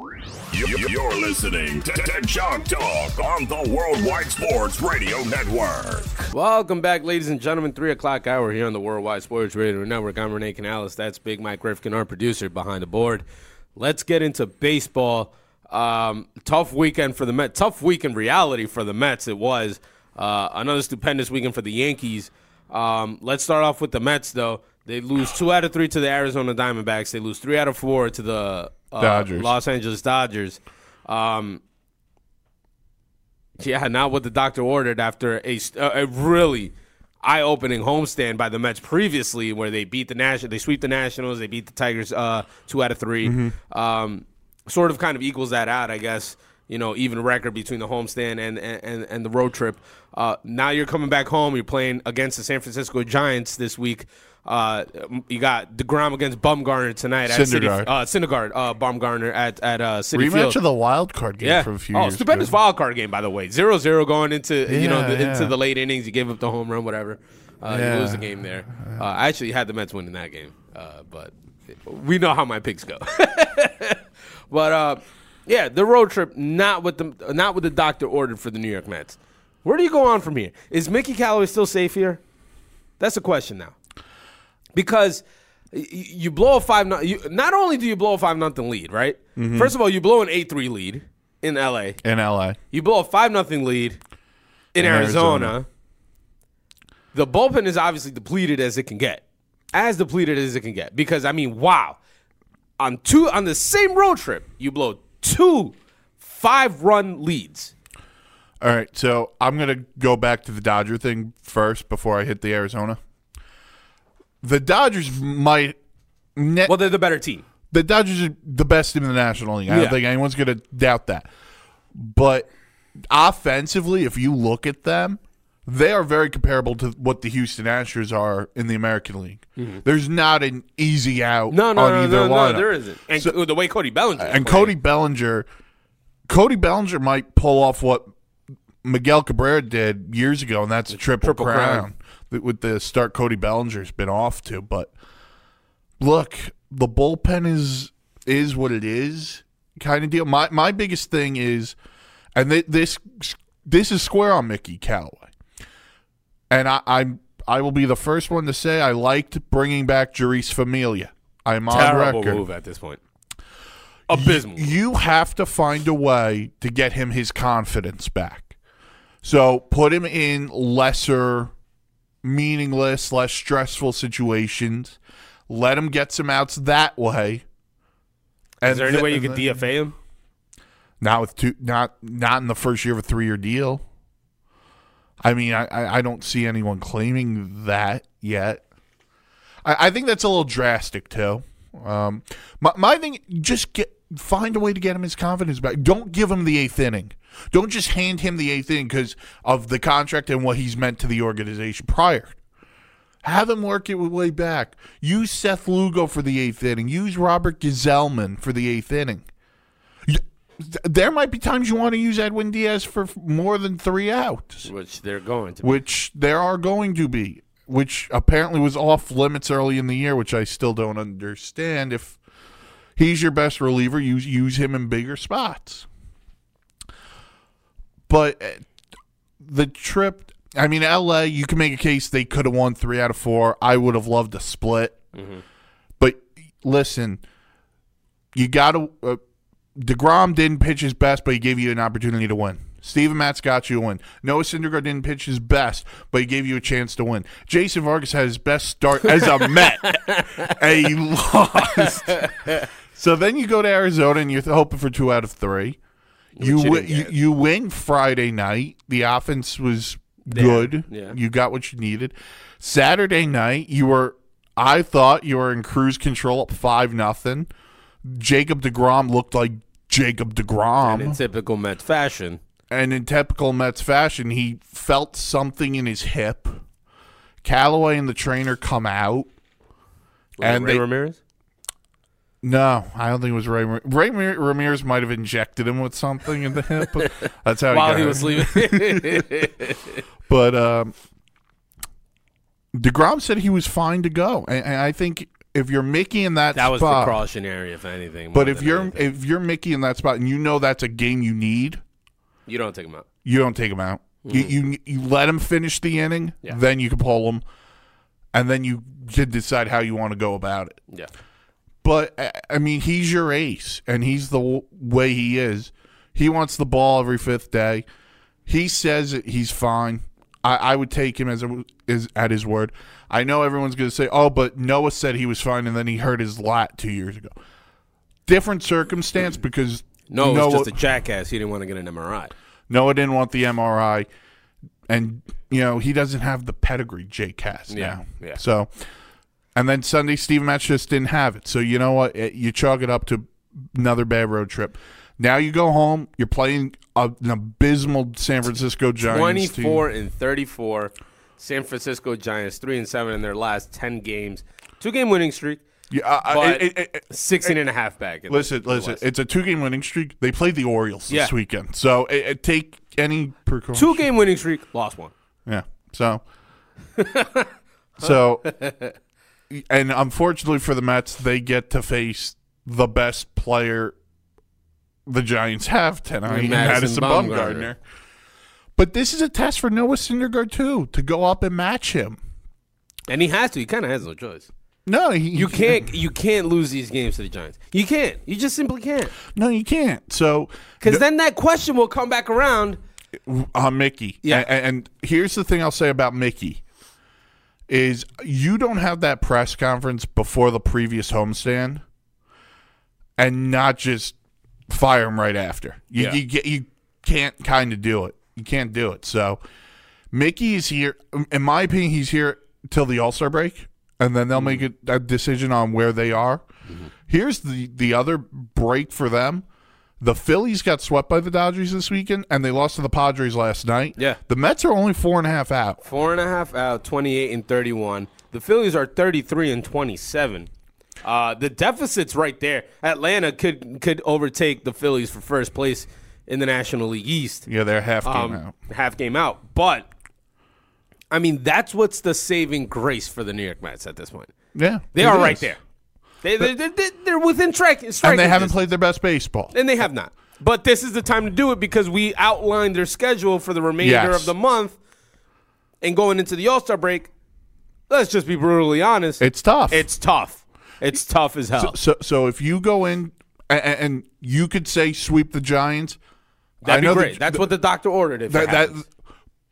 You're, listening to, to Talk on the Worldwide Sports Radio Network. Welcome back, ladies and gentlemen. Three o'clock hour here on the Worldwide Sports Radio Network. I'm Renee Canales. That's Big Mike Rifkin, our producer behind the board. Let's get into baseball. Um, tough weekend for the Mets. Tough week in reality for the Mets. It was uh, another stupendous weekend for the Yankees. Um, let's start off with the Mets, though. They lose two out of three to the Arizona Diamondbacks. They lose three out of four to the uh, Dodgers. Los Angeles Dodgers. Um, yeah, not what the doctor ordered after a, a really eye-opening homestand by the Mets previously, where they beat the national, they sweep the Nationals, they beat the Tigers uh, two out of 3 Um, sort of, kind of equals that out, I guess. You know, even record between the homestand and and, and the road trip. Uh, now you're coming back home. You're playing against the San Francisco Giants this week. Uh, you got Degrom against Bumgarner tonight at Citi. Syndergaard. Uh, Syndergaard, uh, Bumgarner at at uh, Citi Rematch Field. of the wild card game Yeah. from a few oh, years Oh, stupendous ago. wild card game, by the way. 0-0 going into you know the, into the late innings. You give up the home run, whatever. Uh, Yeah. You lose the game there. Uh, I actually had the Mets winning that game, uh, but we know how my picks go. but uh, yeah, the road trip not with the not with the doctor ordered for the New York Mets. Where do you go on from here? Is Mickey Callaway still safe here? That's a question now because you blow a five. You, not only do you blow a five nothing lead, right? Mm-hmm. First of all, you blow an eight three lead in L.A. in LA. You blow a five nothing lead in, In Arizona. Arizona. The bullpen is obviously depleted as it can get, as depleted as it can get. Because I mean, wow, on two on the same road trip, you blow two five run leads. All right, so I'm gonna go back to the Dodger thing first before I hit the Arizona. The Dodgers might. Ne- Well, they're the better team. the Dodgers are the best team in the National League. I Yeah. don't think anyone's going to doubt that. But offensively, if you look at them, they are very comparable to what the Houston Astros are in the American League. There's not an easy out Mm-hmm. No, no, on no, either no, no, there isn't. And So- the way Cody Bellinger and playing. Cody Bellinger, Cody Bellinger might pull off what Miguel Cabrera did years ago, and that's a triple, triple crown. crown, with the start Cody Bellinger's been off to. But look, the bullpen is is what it is, kind of deal. My my biggest thing is, and th- this this is square on Mickey Callaway, and I I'm. I will be the first one to say I liked bringing back Jeurys Familia. I'm on terrible record. move at this point. Abysmal. You have to find a way to get him his confidence back. So put him in lesser, meaningless, less stressful situations. Let him get some outs that way. Is there any way you could DFA him? Not with two, not not in the first year of a three-year deal. I mean, I, I I don't see anyone claiming that yet. I, I think that's a little drastic too. Um, my my thing, just get find a way to get him his confidence back. Don't give him the eighth inning. Don't just hand him the eighth inning because of the contract and what he's meant to the organization prior. Have him work it way back. Use Seth Lugo for the eighth inning. Use Robert Gsellman for the eighth inning. There might be times you want to use Edwin Diaz for more than three outs Which they're going to. which there are going to be, which apparently was off limits early in the year, which I still don't understand. If he's your best reliever, use use him in bigger spots. But uh, the trip. I mean, L.A. You can make a case they could have won three out of four. I would have loved a split, but listen, you got to. Uh, Degrom didn't pitch his best, but he gave you an opportunity to win. Steven Matz got you a win. Noah Syndergaard didn't pitch his best, but he gave you a chance to win. Jason Vargas had his best start as a Met, and he lost. so then you go to Arizona, and you're hoping for two out of three. You, you you you win Friday night. The offense was good. yeah. You got what you needed. Saturday night, you were. I thought you were in cruise control up five nothing. Jacob Degrom looked like Jacob Degrom, And in typical Mets fashion, and in typical Mets fashion, he felt something in his hip. Callaway and the trainer come out, and Ray they Ramirez. No, I don't think it was Ray. Ray Ramir- Ramirez might have injected him with something in the hip. That's how While he, he was leaving. But um, Degrom said he was fine to go, and, and I think if you're Mickey in that, that was spot, precautionary, if anything. But if you're anything. if you're Mickey in that spot, and you know that's a game you need, you don't take him out. you don't take him out. You, you you let him finish the inning. Yeah. then you can pull him, and then you can decide how you want to go about it. Yeah. But I- I mean, he's your ace, and he's the way he is. He wants the ball every fifth day. He says he's fine. I, I would take him as a, is at his word. I know everyone's going to say, "Oh, but Noah said he was fine, and then he hurt his lat two years ago." Different circumstance because No, it was just a jackass. He didn't want to get an MRI. Noah didn't want the MRI, and you know he doesn't have the pedigree Jake has Yeah, now. yeah. So, and then Sunday, Steve Matz just didn't have it. So you know what? It- you chalk it up to another bad road trip. Now you go home. You're playing a, an abysmal San Francisco Giants team. 24 and 34. San Francisco Giants, 3 and 7 in their last 10 games. Two game winning streak, Yeah, but it- it- it- 16 and a half back. listen, listen. It's a two game winning streak. They played the Orioles this weekend, so it, it take any precaution. Two game winning streak, lost one. Yeah. So, so, and unfortunately for the Mets, they get to face the best player the Giants have tonight, And Madison, Madison Bumgarner. Bumgarner. But this is a test for Noah Syndergaard too to go up and match him. And he has to. He kind of has no choice. No, he, You can't. You can't lose these games to the Giants. You can't. You just simply can't. No, you can't. So, Because then that question will come back around. on Mickey. Yeah. A- And, here's the thing I'll say about Mickey is you don't have that press conference before the previous homestand and not just fire him right after. You Yeah. you, you can't kind of do it. You can't do it. So Mickey is here. In my opinion, he's here till the All Star break, and then they'll make mm-hmm. a, a decision on where they are. Mm-hmm. Here's the the other break for them. The Phillies got swept by the Dodgers this weekend, and they lost to the Padres last night. Yeah. the Mets are only four and a half out. Four and a half out, 28 and 31. The Phillies are 33 and 27. Uh, the deficit's right there. Atlanta could could overtake the Phillies for first place in the National League East. Yeah, they're half game Um, out. half game out. But I mean, that's what's the saving grace for the New York Mets at this point. Yeah, They are right there. They, they, they, they, they're within striking and they haven't distance. played their best baseball. And they have not. But this is the time to do it because we outlined their schedule for the remainder Yes. of the month and going into the All Star break. Let's just be brutally honest. It's tough. It's tough. It's tough as hell. so so if you go in and, and you could say sweep the Giants, That'd I be great. that- That's what the doctor ordered. If that, that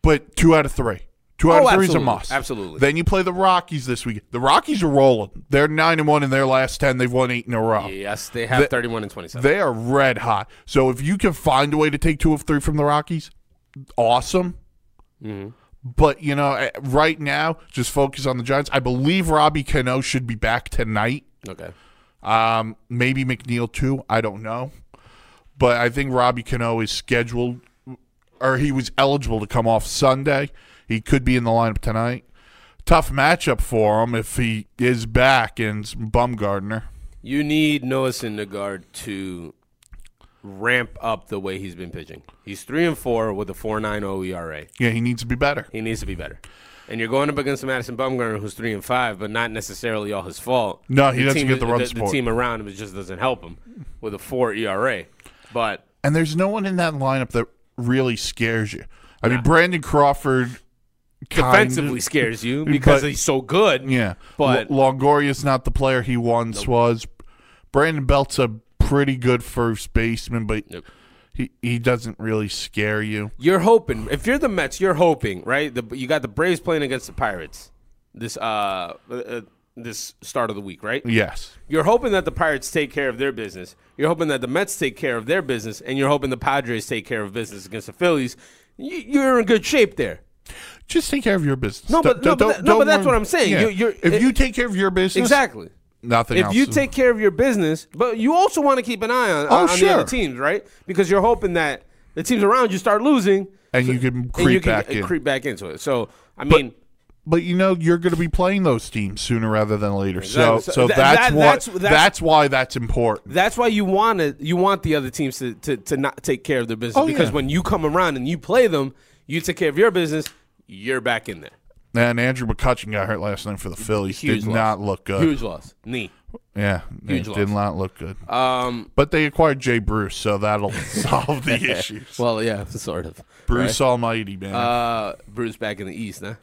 but two out of three. Two out Oh, of three is a absolutely. must. Absolutely. Then you play the Rockies this week. The Rockies are rolling. They're nine and one in their last ten. They've won eight in a row. yes, they have The- 31 and 27. They are red hot. So if you can find a way to take two of three from the Rockies, awesome. Mm-hmm. But you know, eh, right now, just focus on the Giants. I believe Robbie Cano should be back tonight. okay. Um, maybe McNeil too. I don't know, but I think Robbie Cano is scheduled, or he was eligible to come off Sunday. He could be in the lineup tonight. Tough matchup for him if he is back and Bumgarner. You need Noah Syndergaard to ramp up the way he's been pitching. He's three and four with a four nine oh O ERA. Yeah, he needs to be better. He needs to be better. And you're going up against Madison Bumgarner, who's three and five, but not necessarily all his fault. No, he doesn't team, get the run the, support. team around him it just doesn't help him with a four ERA. But And there's no one in that lineup that really scares you. I mean, Brandon Crawford Defensively scares you because But- he's so good. Yeah, But- L- Longoria's not the player he once was. Brandon Belt's a pretty good first baseman, but Yep. he he doesn't really scare you. You're hoping if you're the Mets, you're hoping right. The, you got the Braves playing against the Pirates this uh, uh this start of the week, right? Yes, You're hoping that the Pirates take care of their business. You're hoping that the Mets take care of their business, and you're hoping the Padres take care of business against the Phillies. You- You're in good shape there. Just take care of your business. No, but- no, but that- no, but that's what I'm saying. Yeah. You- you're- if it- you take care of your business, Exactly. nothing If else. you take care of your business, but you also want to keep an eye on, Oh, on the other teams, right? Because you're hoping that the teams around you start losing, and you can creep you can back in. creep back into it. So, I mean, but you know you're going to be playing those teams sooner rather than later. So, Exactly. So so that- that's that- why that's- that's, that's- why that's important. that's why you want to you want the other teams to, to, to not take care of their business Oh, because yeah. when you come around and you play them, you take care of your business, you're back in there. And Andrew McCutchen got hurt last night for the Phillies. Huge Did loss. not look good. Huge loss, knee. Yeah, Huge it loss. did not look good. Um, But they acquired Jay Bruce, so that'll solve the issues. well, yeah, sort of. Bruce Almighty, man. Uh, Bruce back in the East, huh?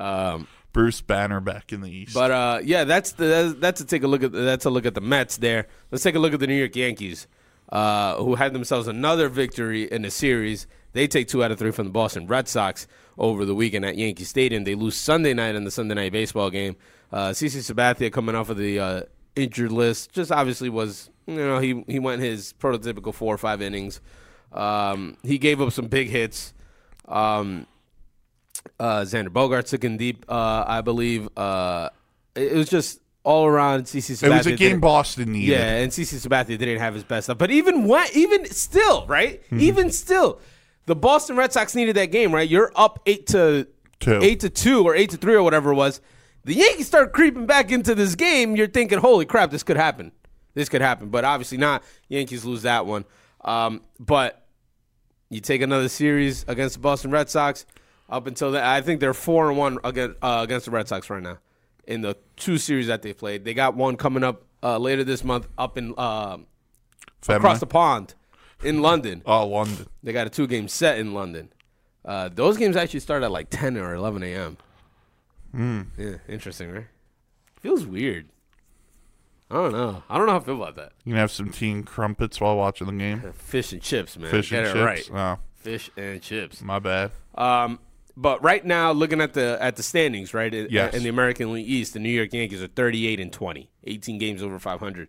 Um, Bruce Banner back in the East. But uh, yeah, that's the that's, that's to take a look at that's a look at the Mets there. Let's take a look at the New York Yankees, uh, who had themselves another victory in the series. They take two out of three from the Boston Red Sox over the weekend at Yankee Stadium. They lose Sunday night in the Sunday night baseball game. Uh, CC Sabathia coming off of the uh, injured list, just obviously was you know he he went his prototypical four or five innings. Um, he gave up some big hits. Um, uh, Xander Bogaerts took in deep, uh, I believe. Uh, it, it was just all around. CC Sabathia. it was a game Boston needed. Yeah, and CC Sabathia didn't have his best stuff. But even when, even still, right? Mm-hmm. Even still, the Boston Red Sox needed that game, right? You're up eight to Two. eight to two or eight to three or whatever it was. The Yankees start creeping back into this game. You're thinking, holy crap, this could happen. This could happen, but obviously not. Yankees lose that one. Um, but you take another series against the Boston Red Sox. Up until that, I think they're four and one against, uh, against the Red Sox right now in the two series that they played. They got one coming up uh, later this month up in uh, across the pond in London. Oh, London. They got a two game set in London. Uh, those games actually start at like 10 or 11 a.m. Hmm. Yeah, interesting, right? Feels weird. I don't know. I don't know how I feel about that. You can have some tea and crumpets while watching the game. Fish and chips, man. Fish Get and it chips. right. Oh, Fish and chips. my bad. Um, but right now, looking at the at the standings, right in, Yes. in the American League East, the New York Yankees are 38 and 20, 18 games over 500,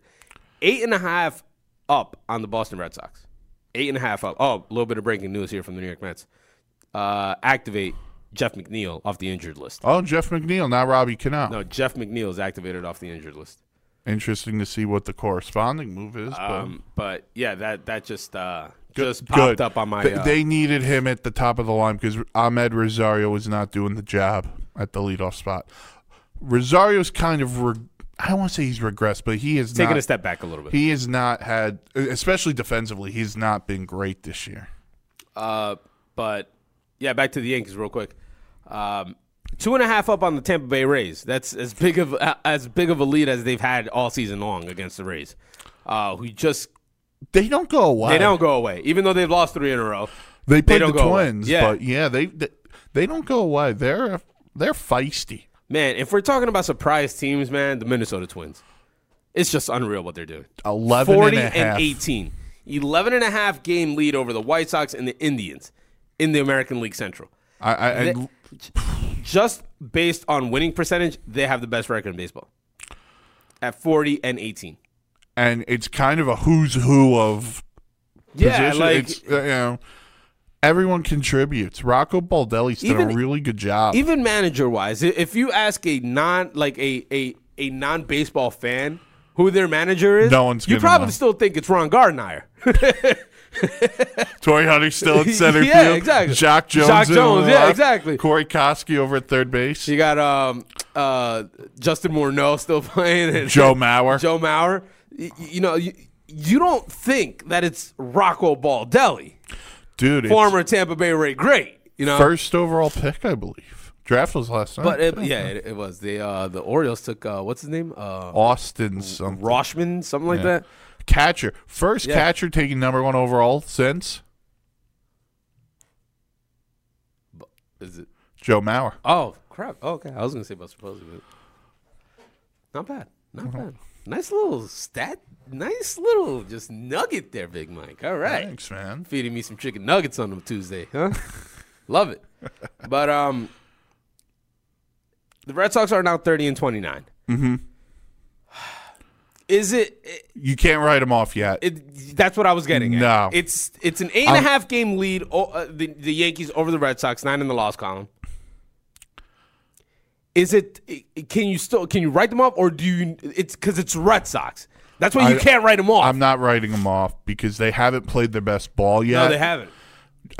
eight and a half up on the Boston Red Sox, eight and a half up. Oh, a little bit of breaking news here from the New York Mets. Uh, activate Jeff McNeil off the injured list. Oh, Jeff McNeil, not Robbie Cano. No, Jeff McNeil is activated off the injured list. Interesting to see what the corresponding move is. But Um, but yeah, that that just uh, Good- just popped good. up on my. They, uh, they needed him at the top of the line because Amed Rosario was not doing the job at the leadoff spot. Rosario's kind of, reg- I don't want to say he's regressed, but he has taking not, a step back a little bit. He has not had, especially defensively, he's not been great this year. Uh, but yeah, back to the Yankees real quick. Um, two and a half up on the Tampa Bay Rays. That's as big of as big of a lead as they've had all season long against the Rays. Uh, who just They don't go away. they don't go away, even though they've lost three in a row. They played the. Twins, Yeah. but yeah, they, they they don't go away. They're they're feisty. Man, if we're talking about surprise teams, man, the Minnesota Twins. It's just unreal what they're doing. 11 40 and a half. 18. 11 and a half game lead over the White Sox and the Indians in the American League Central. I, I, I just based on winning percentage, they have the best record in baseball at 40 and 18. and it's kind of a who's who of Yeah, position. like it's, uh, you know, everyone contributes. Rocco Baldelli's done a really good job. even manager wise, if you ask a non like a a, a non baseball fan who their manager is, No one's you probably know. still think it's Ron Gardner. Torii Hunter's still at center Yeah, field. exactly. Jacque Jones. Jones, yeah, exactly. Corey Koskie over at third base. You got um uh Justin Morneau still playing and Joe Mauer. Joe Mauer. Y- You, know, you, you don't think that it's Rocco Baldelli, Dude, former Tampa Bay Ray great. You know, first overall pick, I believe. Draft was last night. but it, yeah, it, it was the uh, the Orioles took uh, what's his name uh, Austin something. Roshman, something like Yeah. that. Catcher. First Yeah. catcher taking number one overall since Is it? Joe Mauer. Oh crap! Oh, okay, I was gonna say Buster Posey, but not bad, not Uh-huh. bad. Nice little stat, nice little just nugget there, Big Mike. All right, Thanks, man. feeding me some chicken nuggets on them Tuesday, huh? Love it. But um, the Red Sox are now thirty and twenty nine. Mm-hmm. Is it, it, You can't write them off yet. it? That's what I was getting at. No. it's it's an eight and a half game lead. Uh, the the Yankees over the Red Sox, nine in the loss column. Is it? Can you still can you write them off, or do you? It's because it's Red Sox. That's why you I- can't write them off. I'm not writing them off because they haven't played their best ball yet. no, they haven't.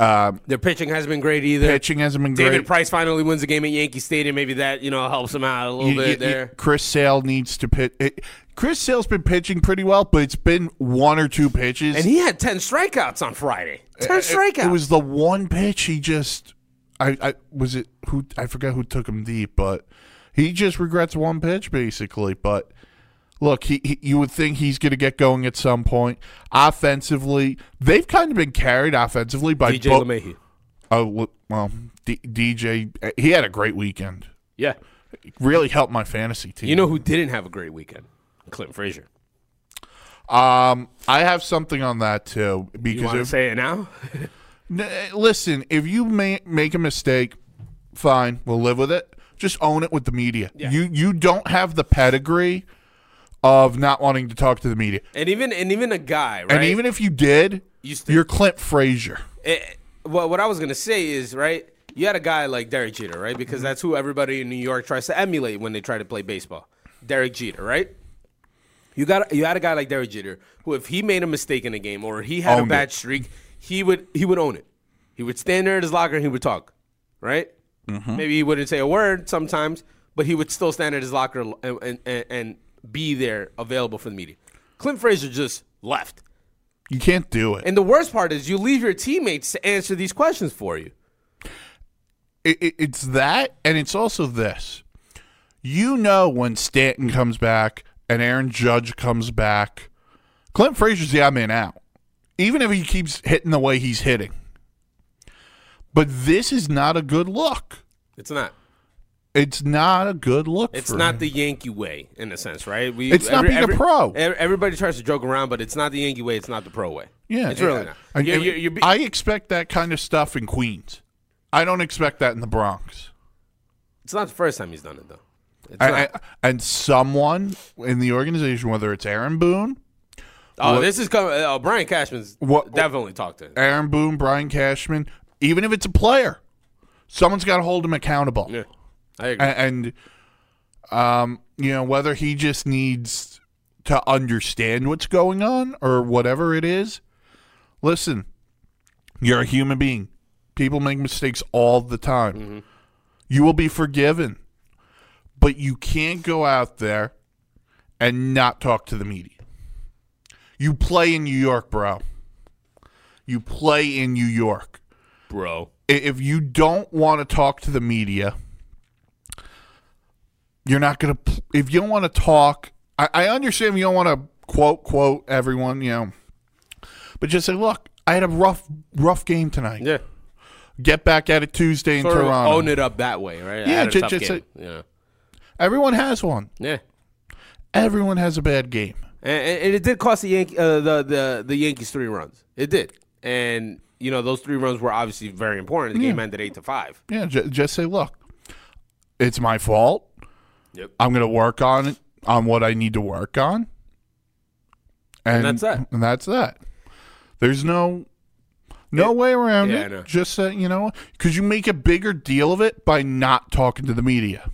Um, Their pitching hasn't been great either. pitching hasn't been David great. David Price finally wins a game at Yankee Stadium. Maybe that you know helps him out a little You- bit you- there. Chris Sale needs to pitch. It, Chris Sale's been pitching pretty well, but it's been one or two pitches. and he had ten strikeouts on Friday. Ten strikeouts. It was the one pitch he just. I, I was it who I forgot who took him deep, but he just regrets one pitch basically. But look, he, he you would think he's going to get going at some point. Offensively, they've kind of been carried offensively by DJ bo- LeMahieu. Oh well, D- DJ. He had a great weekend. Yeah. Really helped my fantasy team. You know who didn't have a great weekend? Clinton Frazier. um, I have something on that too You because want to say it now? N- listen, if you ma- make a mistake, fine, we'll live with it. Just own it with the media. Yeah. You you don't have the pedigree of not wanting to talk to the media. and even and even a guy, right? And even if you did, You you're Clint Frazier. Eh, what what I was gonna say is right. You had a guy like Derek Jeter, right? Mm-hmm. Because that's who everybody in New York tries to emulate when they try to play baseball. Derek Jeter, right? You got you had a guy like Derek Jeter who, if he made a mistake in a game or he had Owned a bad it. streak, he would he would own it. He would stand there at his locker and he would talk, right? Mm-hmm. Maybe he wouldn't say a word sometimes, but he would still stand at his locker and, and, and, and be there available for the media. Clint Frazier just left. You can't do it. And the worst part is you leave your teammates to answer these questions for you. it, it. It's that, and it's also this. You know when Stanton comes back and Aaron Judge comes back, Clint Frazier's the odd man out. Even if he keeps hitting the way he's hitting. But this is not a good look. It's not. It's not a good look. It's not him. the Yankee way, in a sense, right? We, It's not being a pro. Everybody tries to joke around, but it's not the Yankee way. It's not the pro way. Yeah, it's really not. I, You're- you're- you're be- I expect that kind of stuff in Queens. I don't expect that in the Bronx. it's not the first time he's done it, though. It's I. I, and someone in the organization, whether it's Aaron Boone, oh, what- this is coming. Uh, Brian Cashman's What- definitely talked to him. Aaron Boone, Brian Cashman, even if it's a player, someone's got to hold him accountable. Yeah, I agree. A- And, um, you know, whether he just needs to understand what's going on or whatever it is, listen, you're a human being. People make mistakes all the time. You will be forgiven. But you can't go out there and not talk to the media. You play in New York, bro. You play in New York Bro. if you don't want to talk to the media, you're not going to. If you don't want to talk, I, I understand if you don't want to quote quote everyone, you know, but just say, look, I had a rough rough game tonight. Yeah. Get back at it Tuesday in Sort Toronto. own it up that way, right? Yeah, had a ju- tough just say- yeah. Everyone has one. Yeah. Everyone has a bad game. And, and it did cost the Yankee, uh, the the the Yankees three runs. It did, and you know those three runs were obviously very important. The game ended eight to five. Yeah, ju- just say, look, it's my fault. Yep. I'm going to work on it on what I need to work on, and, that's that. And that's that. There's no no way around Yeah, I it. Just say, you know, because you make a bigger deal of it by not talking to the media.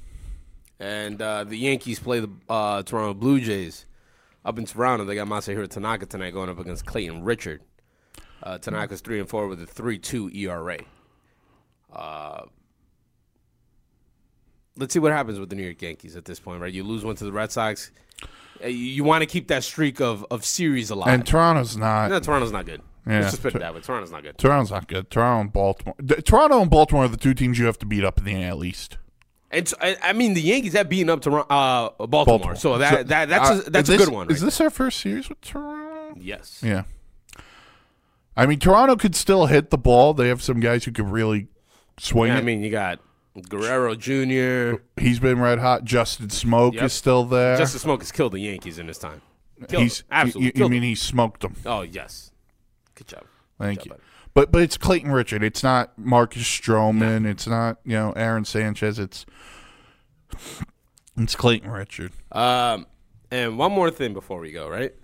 And uh, the Yankees play the uh, Toronto Blue Jays up in Toronto. They got Masahiro Tanaka tonight going up against Clayton Richard. Uh, Tanaka's three and four with a three two ERA. Uh, let's see what happens with the New York Yankees at this point, right? You lose one to the Red Sox. Uh, You, you want to keep that streak of, of series alive. And Toronto's not. no, Toronto's not good. Yeah. Let's just put it that way. Toronto's not good. Toronto's not good. Toronto and Baltimore. Toronto and Baltimore are the two teams you have to beat up in the at least. And so, I, I mean, the Yankees have beaten up Toronto, uh, Baltimore, Baltimore. so that, that that's uh, a, that's a this- good one. Is this our first series with Toronto? yes. Yeah. I mean, Toronto could still hit the ball. They have some guys who could really swinging. I mean, you got Guerrero Jr. he's been red hot. Justin Smoak Yep. is still there. Justin Smoak has killed the Yankees in his time. Killed he's them. absolutely. You, you mean he smoked them? Oh yes, good job. Thank Good you. buddy. But but it's Clayton Richard. It's not Marcus Stroman. It's not you know Aaron Sanchez. It's it's Clayton Richard. Um, and one more thing before we go, right?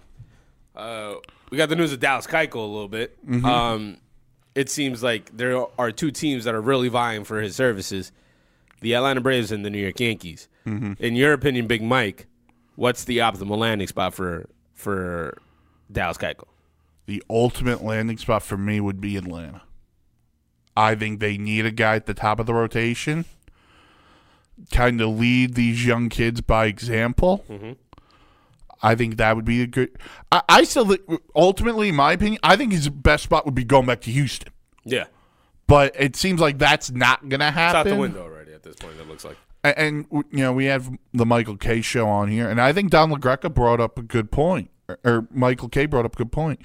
Uh, we got the news of Dallas Keuchel a little bit. Um, it seems like there are two teams that are really vying for his services: the Atlanta Braves and the New York Yankees. In your opinion, Big Mike, what's the optimal landing spot for for Dallas Keuchel? The ultimate landing spot for me would be Atlanta. I think they need a guy at the top of the rotation, kind of lead these young kids by example. Mm-hmm. I think that would be a good. I, I still think, ultimately, in my opinion, I think his best spot would be going back to Houston. Yeah, But it seems like that's not going to it's happen. out the window already at this point. It looks like. And, you know, we have the Michael Kay show on here, and I think Don LaGreca brought up a good point, or, or Michael Kay brought up a good point.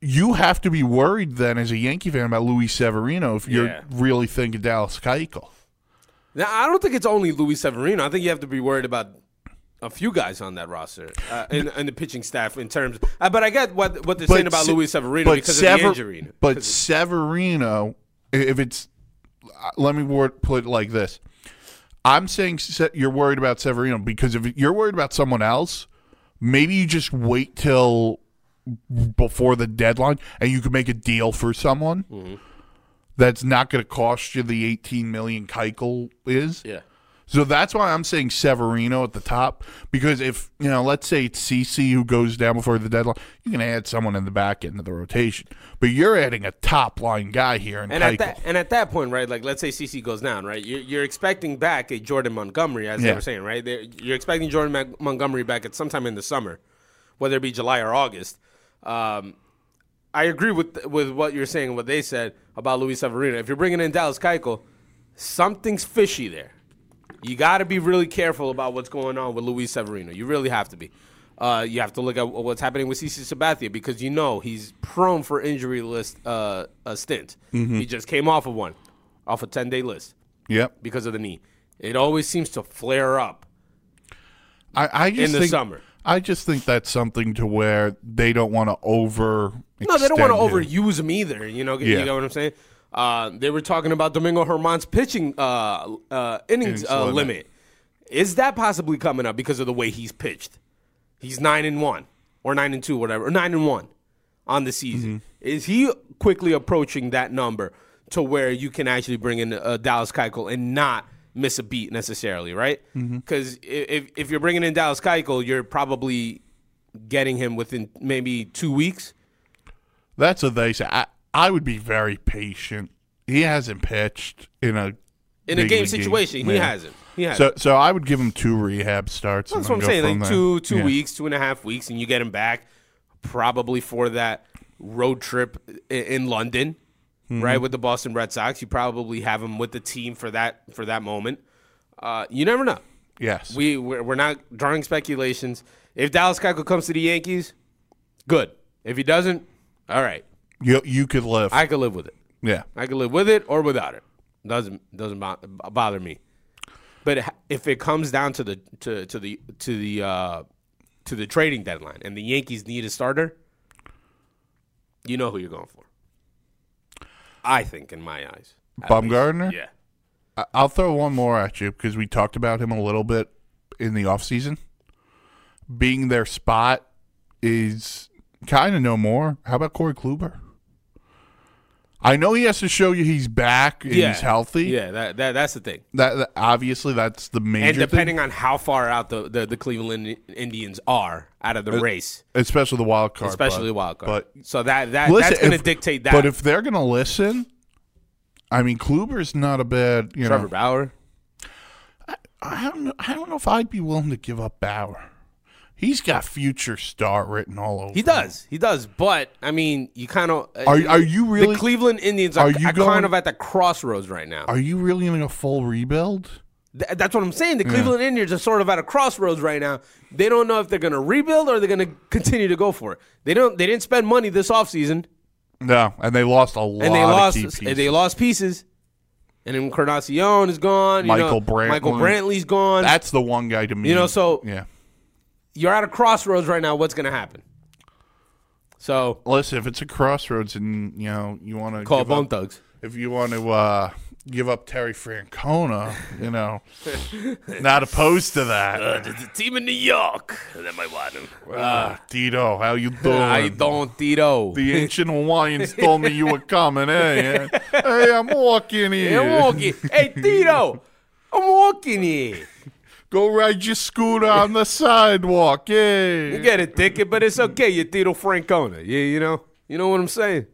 You have to be worried then, as a Yankee fan, about Luis Severino if you're Yeah. really thinking Dallas Keuchel. Now, I don't think it's only Luis Severino. I think you have to be worried about a few guys on that roster uh, in, in the pitching staff in terms. Uh, but I get what what they're saying about Se- Luis Severino because of the injury. But Severino, if it's, uh, let me word, put it like this: I'm saying you're worried about Severino because if you're worried about someone else, maybe you just wait till before the deadline and you can make a deal for someone Mm-hmm. that's not going to cost you the 18 million Keuchel is. yeah. So that's why I'm saying Severino at the top because if you know, let's say it's CC who goes down before the deadline, you can add someone in the back end of the rotation, but you're adding a top line guy here in And at that and at that point, right? Like, let's say CC goes down, right? You're, you're expecting back a Jordan Montgomery, as they Yeah. were saying, right? They're, you're expecting Jordan Montgomery back at sometime in the summer, whether it be July or August. Um, I agree with with what you're saying, and what they said about Luis Severino. If you're bringing in Dallas Keuchel, something's fishy there. You got to be really careful about what's going on with Luis Severino. You really have to be. Uh, you have to look at what's happening with CC Sabathia because you know he's prone for injury list uh, a stint. Mm-hmm. He just came off of one, off a ten day list yep. because of the knee. It always seems to flare up. I, I just In the think, summer. I just think that's something to where they don't want to over. No, they don't want to overuse him either. You know, Yeah. you know what I'm saying? Uh, they were talking about Domingo German's pitching uh, uh, innings uh, limit. limit. Is that possibly coming up because of the way he's pitched? He's nine and one, or nine and two, whatever, or nine and one on the season. Mm-hmm. Is he quickly approaching that number to where you can actually bring in uh, Dallas Keuchel and not miss a beat necessarily, right? Mm-hmm. Because if if you're bringing in Dallas Keuchel, you're probably getting him within maybe two weeks. That's what they say. I, I would be very patient. He hasn't pitched in a in a game situation. He Yeah. hasn't. He hasn't. So so I would give him two rehab starts. That's what I'm saying. Like two two Yeah. weeks, two and a half weeks, and you get him back probably for that road trip in London, Mm-hmm. right with the Boston Red Sox. You probably have him with the team for that for that moment. Uh, you never know. Yes. We we're, we're not drawing speculations. If Dallas Keuchel comes to the Yankees, good. If he doesn't, all right. you you could live. I could live with it. yeah. I could live with it or without it. Doesn't doesn't bother me. But if it comes down to the to, to the to the uh, to the trading deadline and the Yankees need a starter, you know who you're going for. I think, in my eyes, at least. Bumgarner? Yeah, I- I'll throw one more at you because we talked about him a little bit in the offseason. Being their spot is kind of no more. How about Corey Kluber? I know he has to show you he's back and yeah, he's healthy. Yeah, that, that that's the thing. That, that- obviously that's the major And depending on how far out the, the, the Cleveland Indians are out of the race, especially the wild card. especially but- the wild card. But so that, that listen, that's going to if- dictate that. But if they're going to listen, I mean, Kluber's not a bad. You Trevor know, Bauer, I don't know. I don't know if I'd be willing to give up Bauer. He's got future star written all over. He him. does. He does. But I mean, you kind of uh, Are- are you really- the Cleveland Indians are, are you are going- kind of at the crossroads right now? Are you really in a full rebuild? Th- that's what I'm saying. The Cleveland Indians are sort of at a crossroads right now. They don't know if they're going to rebuild or they're going to continue to go for it. They don't. They didn't spend money this offseason, No, and they lost a lot and they of lost. and pieces. they lost pieces. And then Encarnacion is gone. you Michael know, Brantley. Michael Brantley's gone. That's the one guy to me. You know, so- yeah. You're at a crossroads right now. What's going to happen? So Listen, if it's a crossroads and you know you want to call give Bone up, Thugs. if you want to uh, give up Terry Francona, you know, not opposed to that. There's a team in New York that might want him. Ah, Tito, how you doing? How you doing, Tito? The ancient Hawaiians told me you were coming. Hey, hey, I'm walking Hey, here. I'm walking. Hey, Tito, I'm walking here. Go ride your scooter on the sidewalk. Yeah. You get a ticket, but it's okay. You're Tito Francona. Yeah, you know, you know what I'm saying.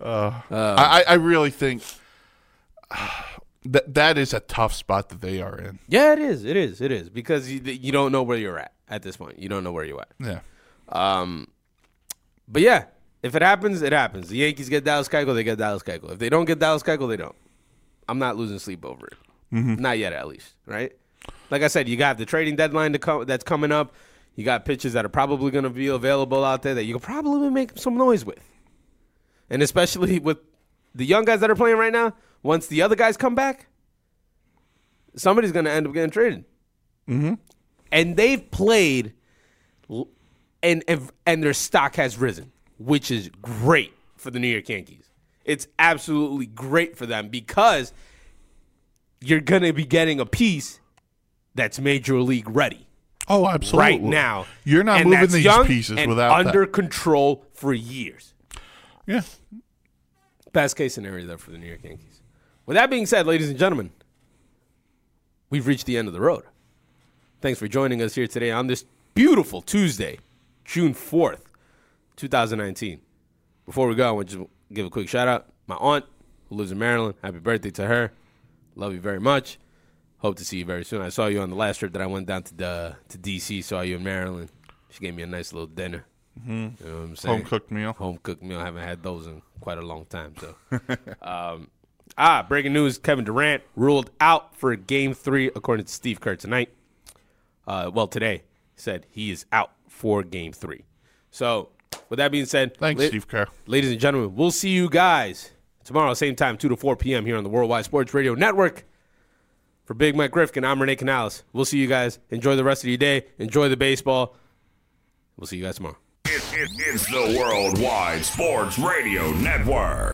Uh, uh, I, I really think that that is a tough spot that they are in. Yeah, it is. It is. It is because you, you don't know where you're at at this point. You don't know where you're at. Yeah. Um, but yeah, if it happens, it happens. The Yankees get Dallas Keuchel, they get Dallas Keuchel. If they don't get Dallas Keuchel, they don't. I'm not losing sleep over it. Mm-hmm. Not yet, at least. Right? Like I said, you got the trading deadline to come that's coming up. You got pitches that are probably going to be available out there that you can probably make some noise with. And especially with the young guys that are playing right now, once the other guys come back, somebody's going to end up getting traded. Mm-hmm. And they've played and and and their stock has risen, which is great for the New York Yankees. It's absolutely great for them because you're gonna be getting a piece that's major league ready Oh, absolutely. right now. You're not and moving that's these young pieces and without under that. control for years. Yeah. Best case scenario there for the New York Yankees. With that being said, ladies and gentlemen, we've reached the end of the road. Thanks for joining us here today on this beautiful Tuesday, June 4th, 2019. Before we go, I want to just give a quick shout out. My aunt, who lives in Maryland, happy birthday to her. Love you very much. Hope to see you very soon. I saw you on the last trip that I went down to the to DC. Saw you in Maryland. She gave me a nice little dinner. You know what I'm saying? Home cooked meal. home cooked meal. I haven't had those in quite a long time. So, um, ah, breaking news: Kevin Durant ruled out for Game Three, according to Steve Kerr tonight. Uh, well, today said he is out for Game Three. So, with that being said, Thanks, la- Steve Kerr. ladies and gentlemen, we'll see you guys tomorrow, same time, two to four p.m. here on the Worldwide Sports Radio Network. For Big Mike Rifkin, I'm Renee Canales. We'll see you guys. Enjoy the rest of your day. Enjoy the baseball. We'll see you guys tomorrow. It, it, it's the Worldwide Sports Radio Network.